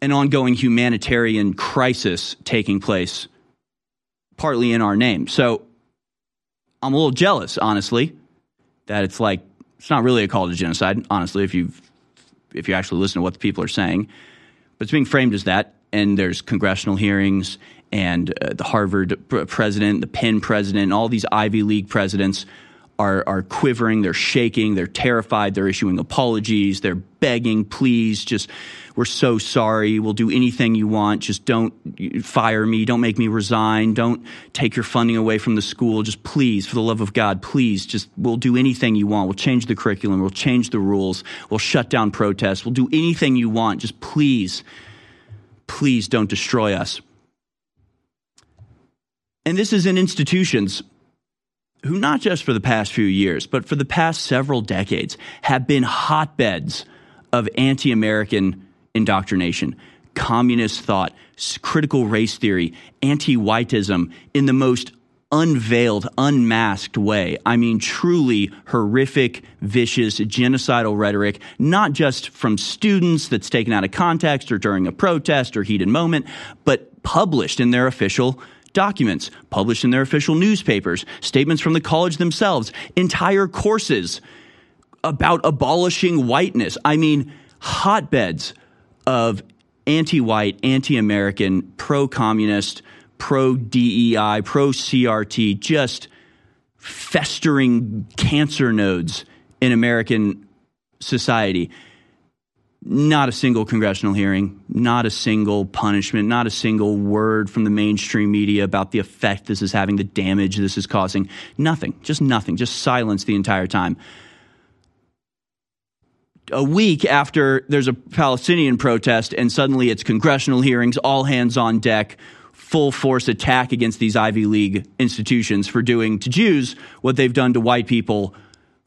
an ongoing humanitarian crisis taking place, partly in our name. So I'm a little jealous, honestly, that it's like, it's not really a call to genocide, honestly, if you if you actually listen to what the people are saying. But it's being framed as that, and there's congressional hearings, and uh, the Harvard pr- president, the Penn president, all these Ivy League presidents are are quivering, they're shaking, they're terrified, they're issuing apologies, they're begging, please, just we're so sorry. We'll do anything you want. Just don't fire me. Don't make me resign. Don't take your funding away from the school. Just please, for the love of God, please, just we'll do anything you want. We'll change the curriculum. We'll change the rules. We'll shut down protests. We'll do anything you want. Just please, please don't destroy us. And this is in institutions who, not just for the past few years, but for the past several decades, have been hotbeds of anti American indoctrination, communist thought, critical race theory, anti whiteism in the most unveiled, unmasked way. I mean, truly horrific, vicious, genocidal rhetoric, not just from students that's taken out of context or during a protest or heated moment, but published in their official documents, published in their official newspapers, statements from the college themselves, entire courses about abolishing whiteness. I mean, hotbeds of anti white, anti American, pro communist, pro DEI, pro CRT, just festering cancer nodes in American society. Not a single congressional hearing, not a single punishment, not a single word from the mainstream media about the effect this is having, the damage this is causing. Nothing, just nothing, just silence the entire time. A week after there's a Palestinian protest, and suddenly it's congressional hearings, all hands on deck, full force attack against these Ivy League institutions for doing to Jews what they've done to white people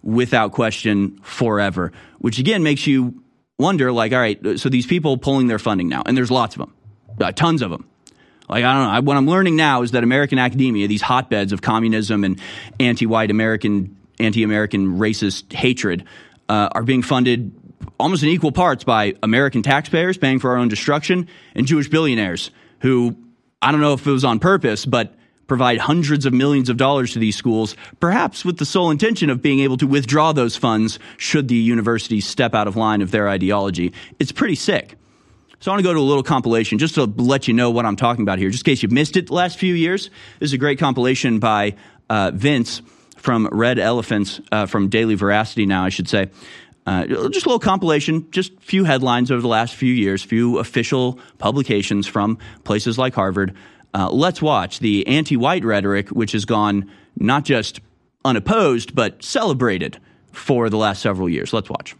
without question forever, which again makes you wonder like, all right, so these people pulling their funding now, and there's lots of them, uh, tons of them. Like, I don't know. I, what I'm learning now is that American academia, these hotbeds of communism and anti white American, anti American racist hatred, uh, are being funded almost in equal parts by American taxpayers paying for our own destruction and Jewish billionaires who, I don't know if it was on purpose, but provide hundreds of millions of dollars to these schools, perhaps with the sole intention of being able to withdraw those funds should the universities step out of line of their ideology. It's pretty sick. So I want to go to a little compilation just to let you know what I'm talking about here, just in case you've missed it the last few years. This is a great compilation by uh, Vince from Red Elephants, uh, from Daily Veracity now, I should say. Uh, just a little compilation, just a few headlines over the last few years, few official publications from places like Harvard. Uh, let's watch the anti white rhetoric, which has gone not just unopposed, but celebrated for the last several years. Let's watch.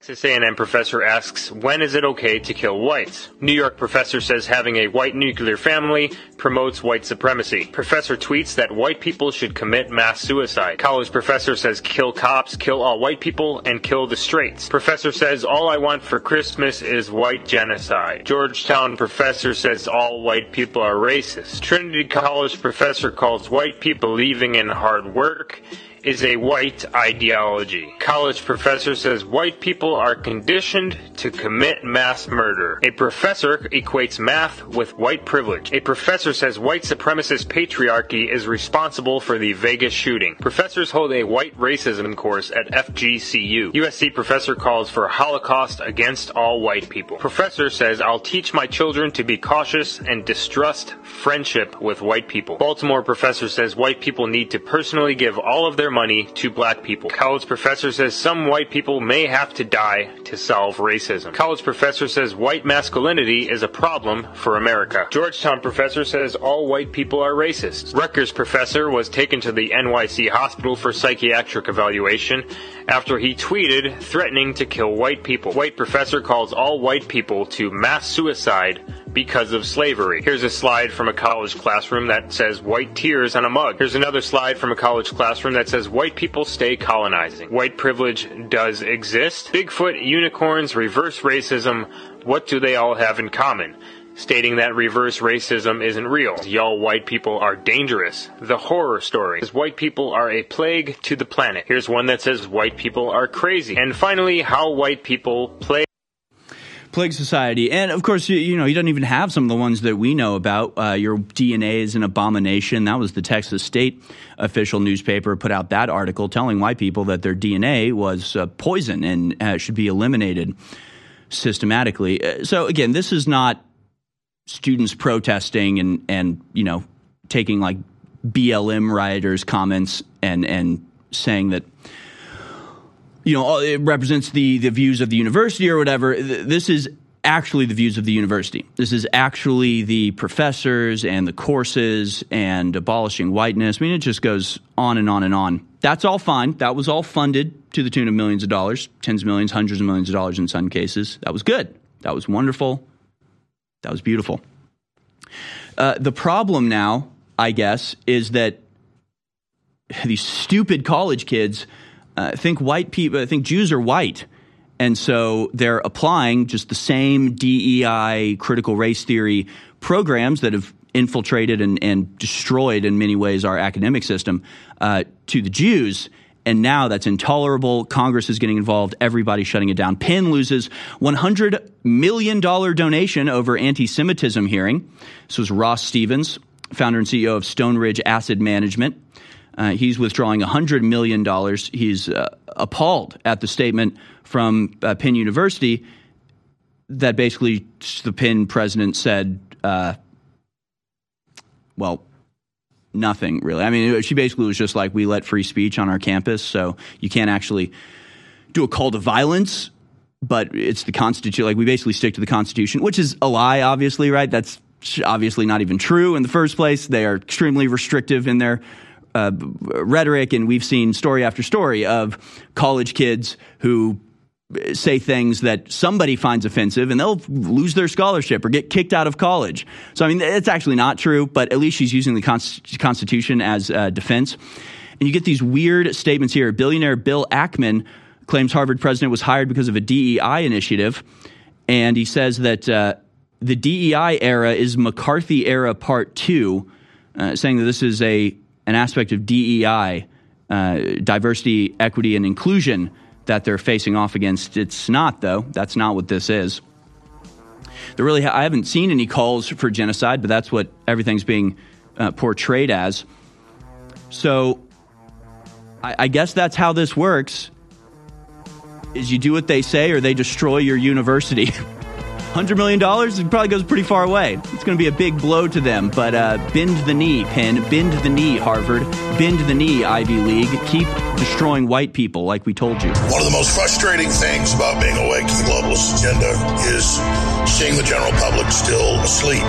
Texas A&M professor asks, when is it okay to kill whites? New York professor says having a white nuclear family promotes white supremacy. Professor tweets that white people should commit mass suicide. College professor says kill cops, kill all white people, and kill the straights. Professor says all I want for Christmas is white genocide. Georgetown professor says all white people are racist. Trinity College professor calls white people believing in hard work is a white ideology. College professor says white people are conditioned to commit mass murder. A professor equates math with white privilege. A professor says white supremacist patriarchy is responsible for the Vegas shooting. Professors hold a white racism course at FGCU. USC professor calls for Holocaust against all white people. Professor says I'll teach my children to be cautious and distrust friendship with white people. Baltimore professor says white people need to personally give all of their money to black people. College professor says some white people may have to die to solve racism. College professor says white masculinity is a problem for America. Georgetown professor says all white people are racist. Rutgers professor was taken to the NYC hospital for psychiatric evaluation after he tweeted threatening to kill white people. White professor calls all white people to mass suicide because of slavery. Here's a slide from a college classroom that says white tears on a mug. Here's another slide from a college classroom that says white people stay colonizing. White privilege does exist. Bigfoot, unicorns, reverse racism, what do they all have in common? Stating that reverse racism isn't real. Y'all white people are dangerous. The horror story is white people are a plague to the planet. Here's one that says white people are crazy. And finally, how white people play Plague Society, and of course, you, you know he doesn't even have some of the ones that we know about. Uh, your DNA is an abomination. That was the Texas State official newspaper put out that article telling white people that their DNA was uh, poison and uh, should be eliminated systematically. Uh, So again, this is not students protesting and and you know taking like BLM rioters' comments and and saying that you know it represents the the views of the university or whatever. This is actually the views of the university. This is actually the professors and the courses and abolishing whiteness. I mean, it just goes on and on and on. That's all fine. That was all funded to the tune of millions of dollars, tens of millions, hundreds of millions of dollars in some cases. That was good. That was wonderful. That was beautiful. Uh, the problem now, I guess, is that these stupid college kids uh, think white people I think Jews are white, and so they're applying just the same DEI critical race theory programs that have infiltrated and, and destroyed in many ways our academic system uh, to the Jews. And now that's intolerable. Congress is getting involved. Everybody's shutting it down. Penn loses $100 million donation over anti Semitism hearing. This was Ross Stevens, founder and CEO of Stone Ridge Asset Management. Uh, he's withdrawing $100 million. He's uh, appalled at the statement from uh, Penn University that basically the Penn president said, uh, well, nothing really. I mean, she basically was just like, we let free speech on our campus, so you can't actually do a call to violence but it's the Constitution. Like we basically stick to the Constitution, which is a lie, obviously, right? That's obviously not even true in the first place. They are extremely restrictive in their uh, rhetoric, and we've seen story after story of college kids who say things that somebody finds offensive and they'll lose their scholarship or get kicked out of college. So, I mean, it's actually not true, but at least she's using the Const- Constitution as uh, defense. And you get these weird statements here. Billionaire Bill Ackman claims Harvard president was hired because of a DEI initiative. And he says that uh, the DEI era is McCarthy era part two, uh, saying that this is a an aspect of DEI, uh, diversity, equity, and inclusion that they're facing off against. It's not, though. That's not what this is. There really, ha- I haven't seen any calls for genocide, but that's what everything's being uh, portrayed as. So, I, I guess that's how this works. Is you do what they say, or they destroy your university. Hundred million dollars it probably goes pretty far away. It's going to be a big blow to them. But uh, bend the knee, Penn. Bend the knee, Harvard. Bend the knee, Ivy League. Keep destroying white people, like we told you. One of the most frustrating things about being awake to the globalist agenda is seeing the general public still asleep.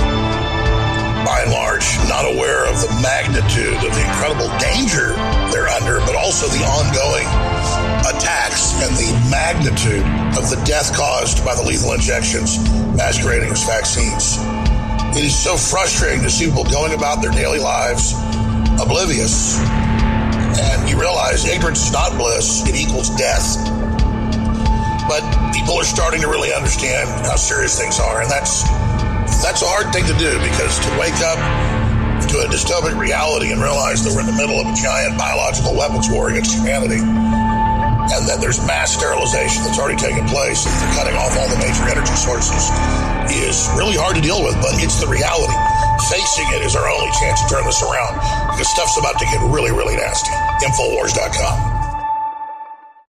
By and large, not aware of the magnitude of the incredible danger they're under, but also the ongoing attacks and the magnitude of the death caused by the lethal injections masquerading as vaccines. It is so frustrating to see people going about their daily lives oblivious. And you realize ignorance is not bliss, it equals death. But people are starting to really understand how serious things are, and that's that's a hard thing to do because to wake up to a dystopic reality and realize that we're in the middle of a giant biological weapons war against humanity and that there's mass sterilization that's already taken place and they're cutting off all the major energy sources is really hard to deal with, but it's the reality. Facing it is our only chance to turn this around because stuff's about to get really, really nasty. Infowars.com.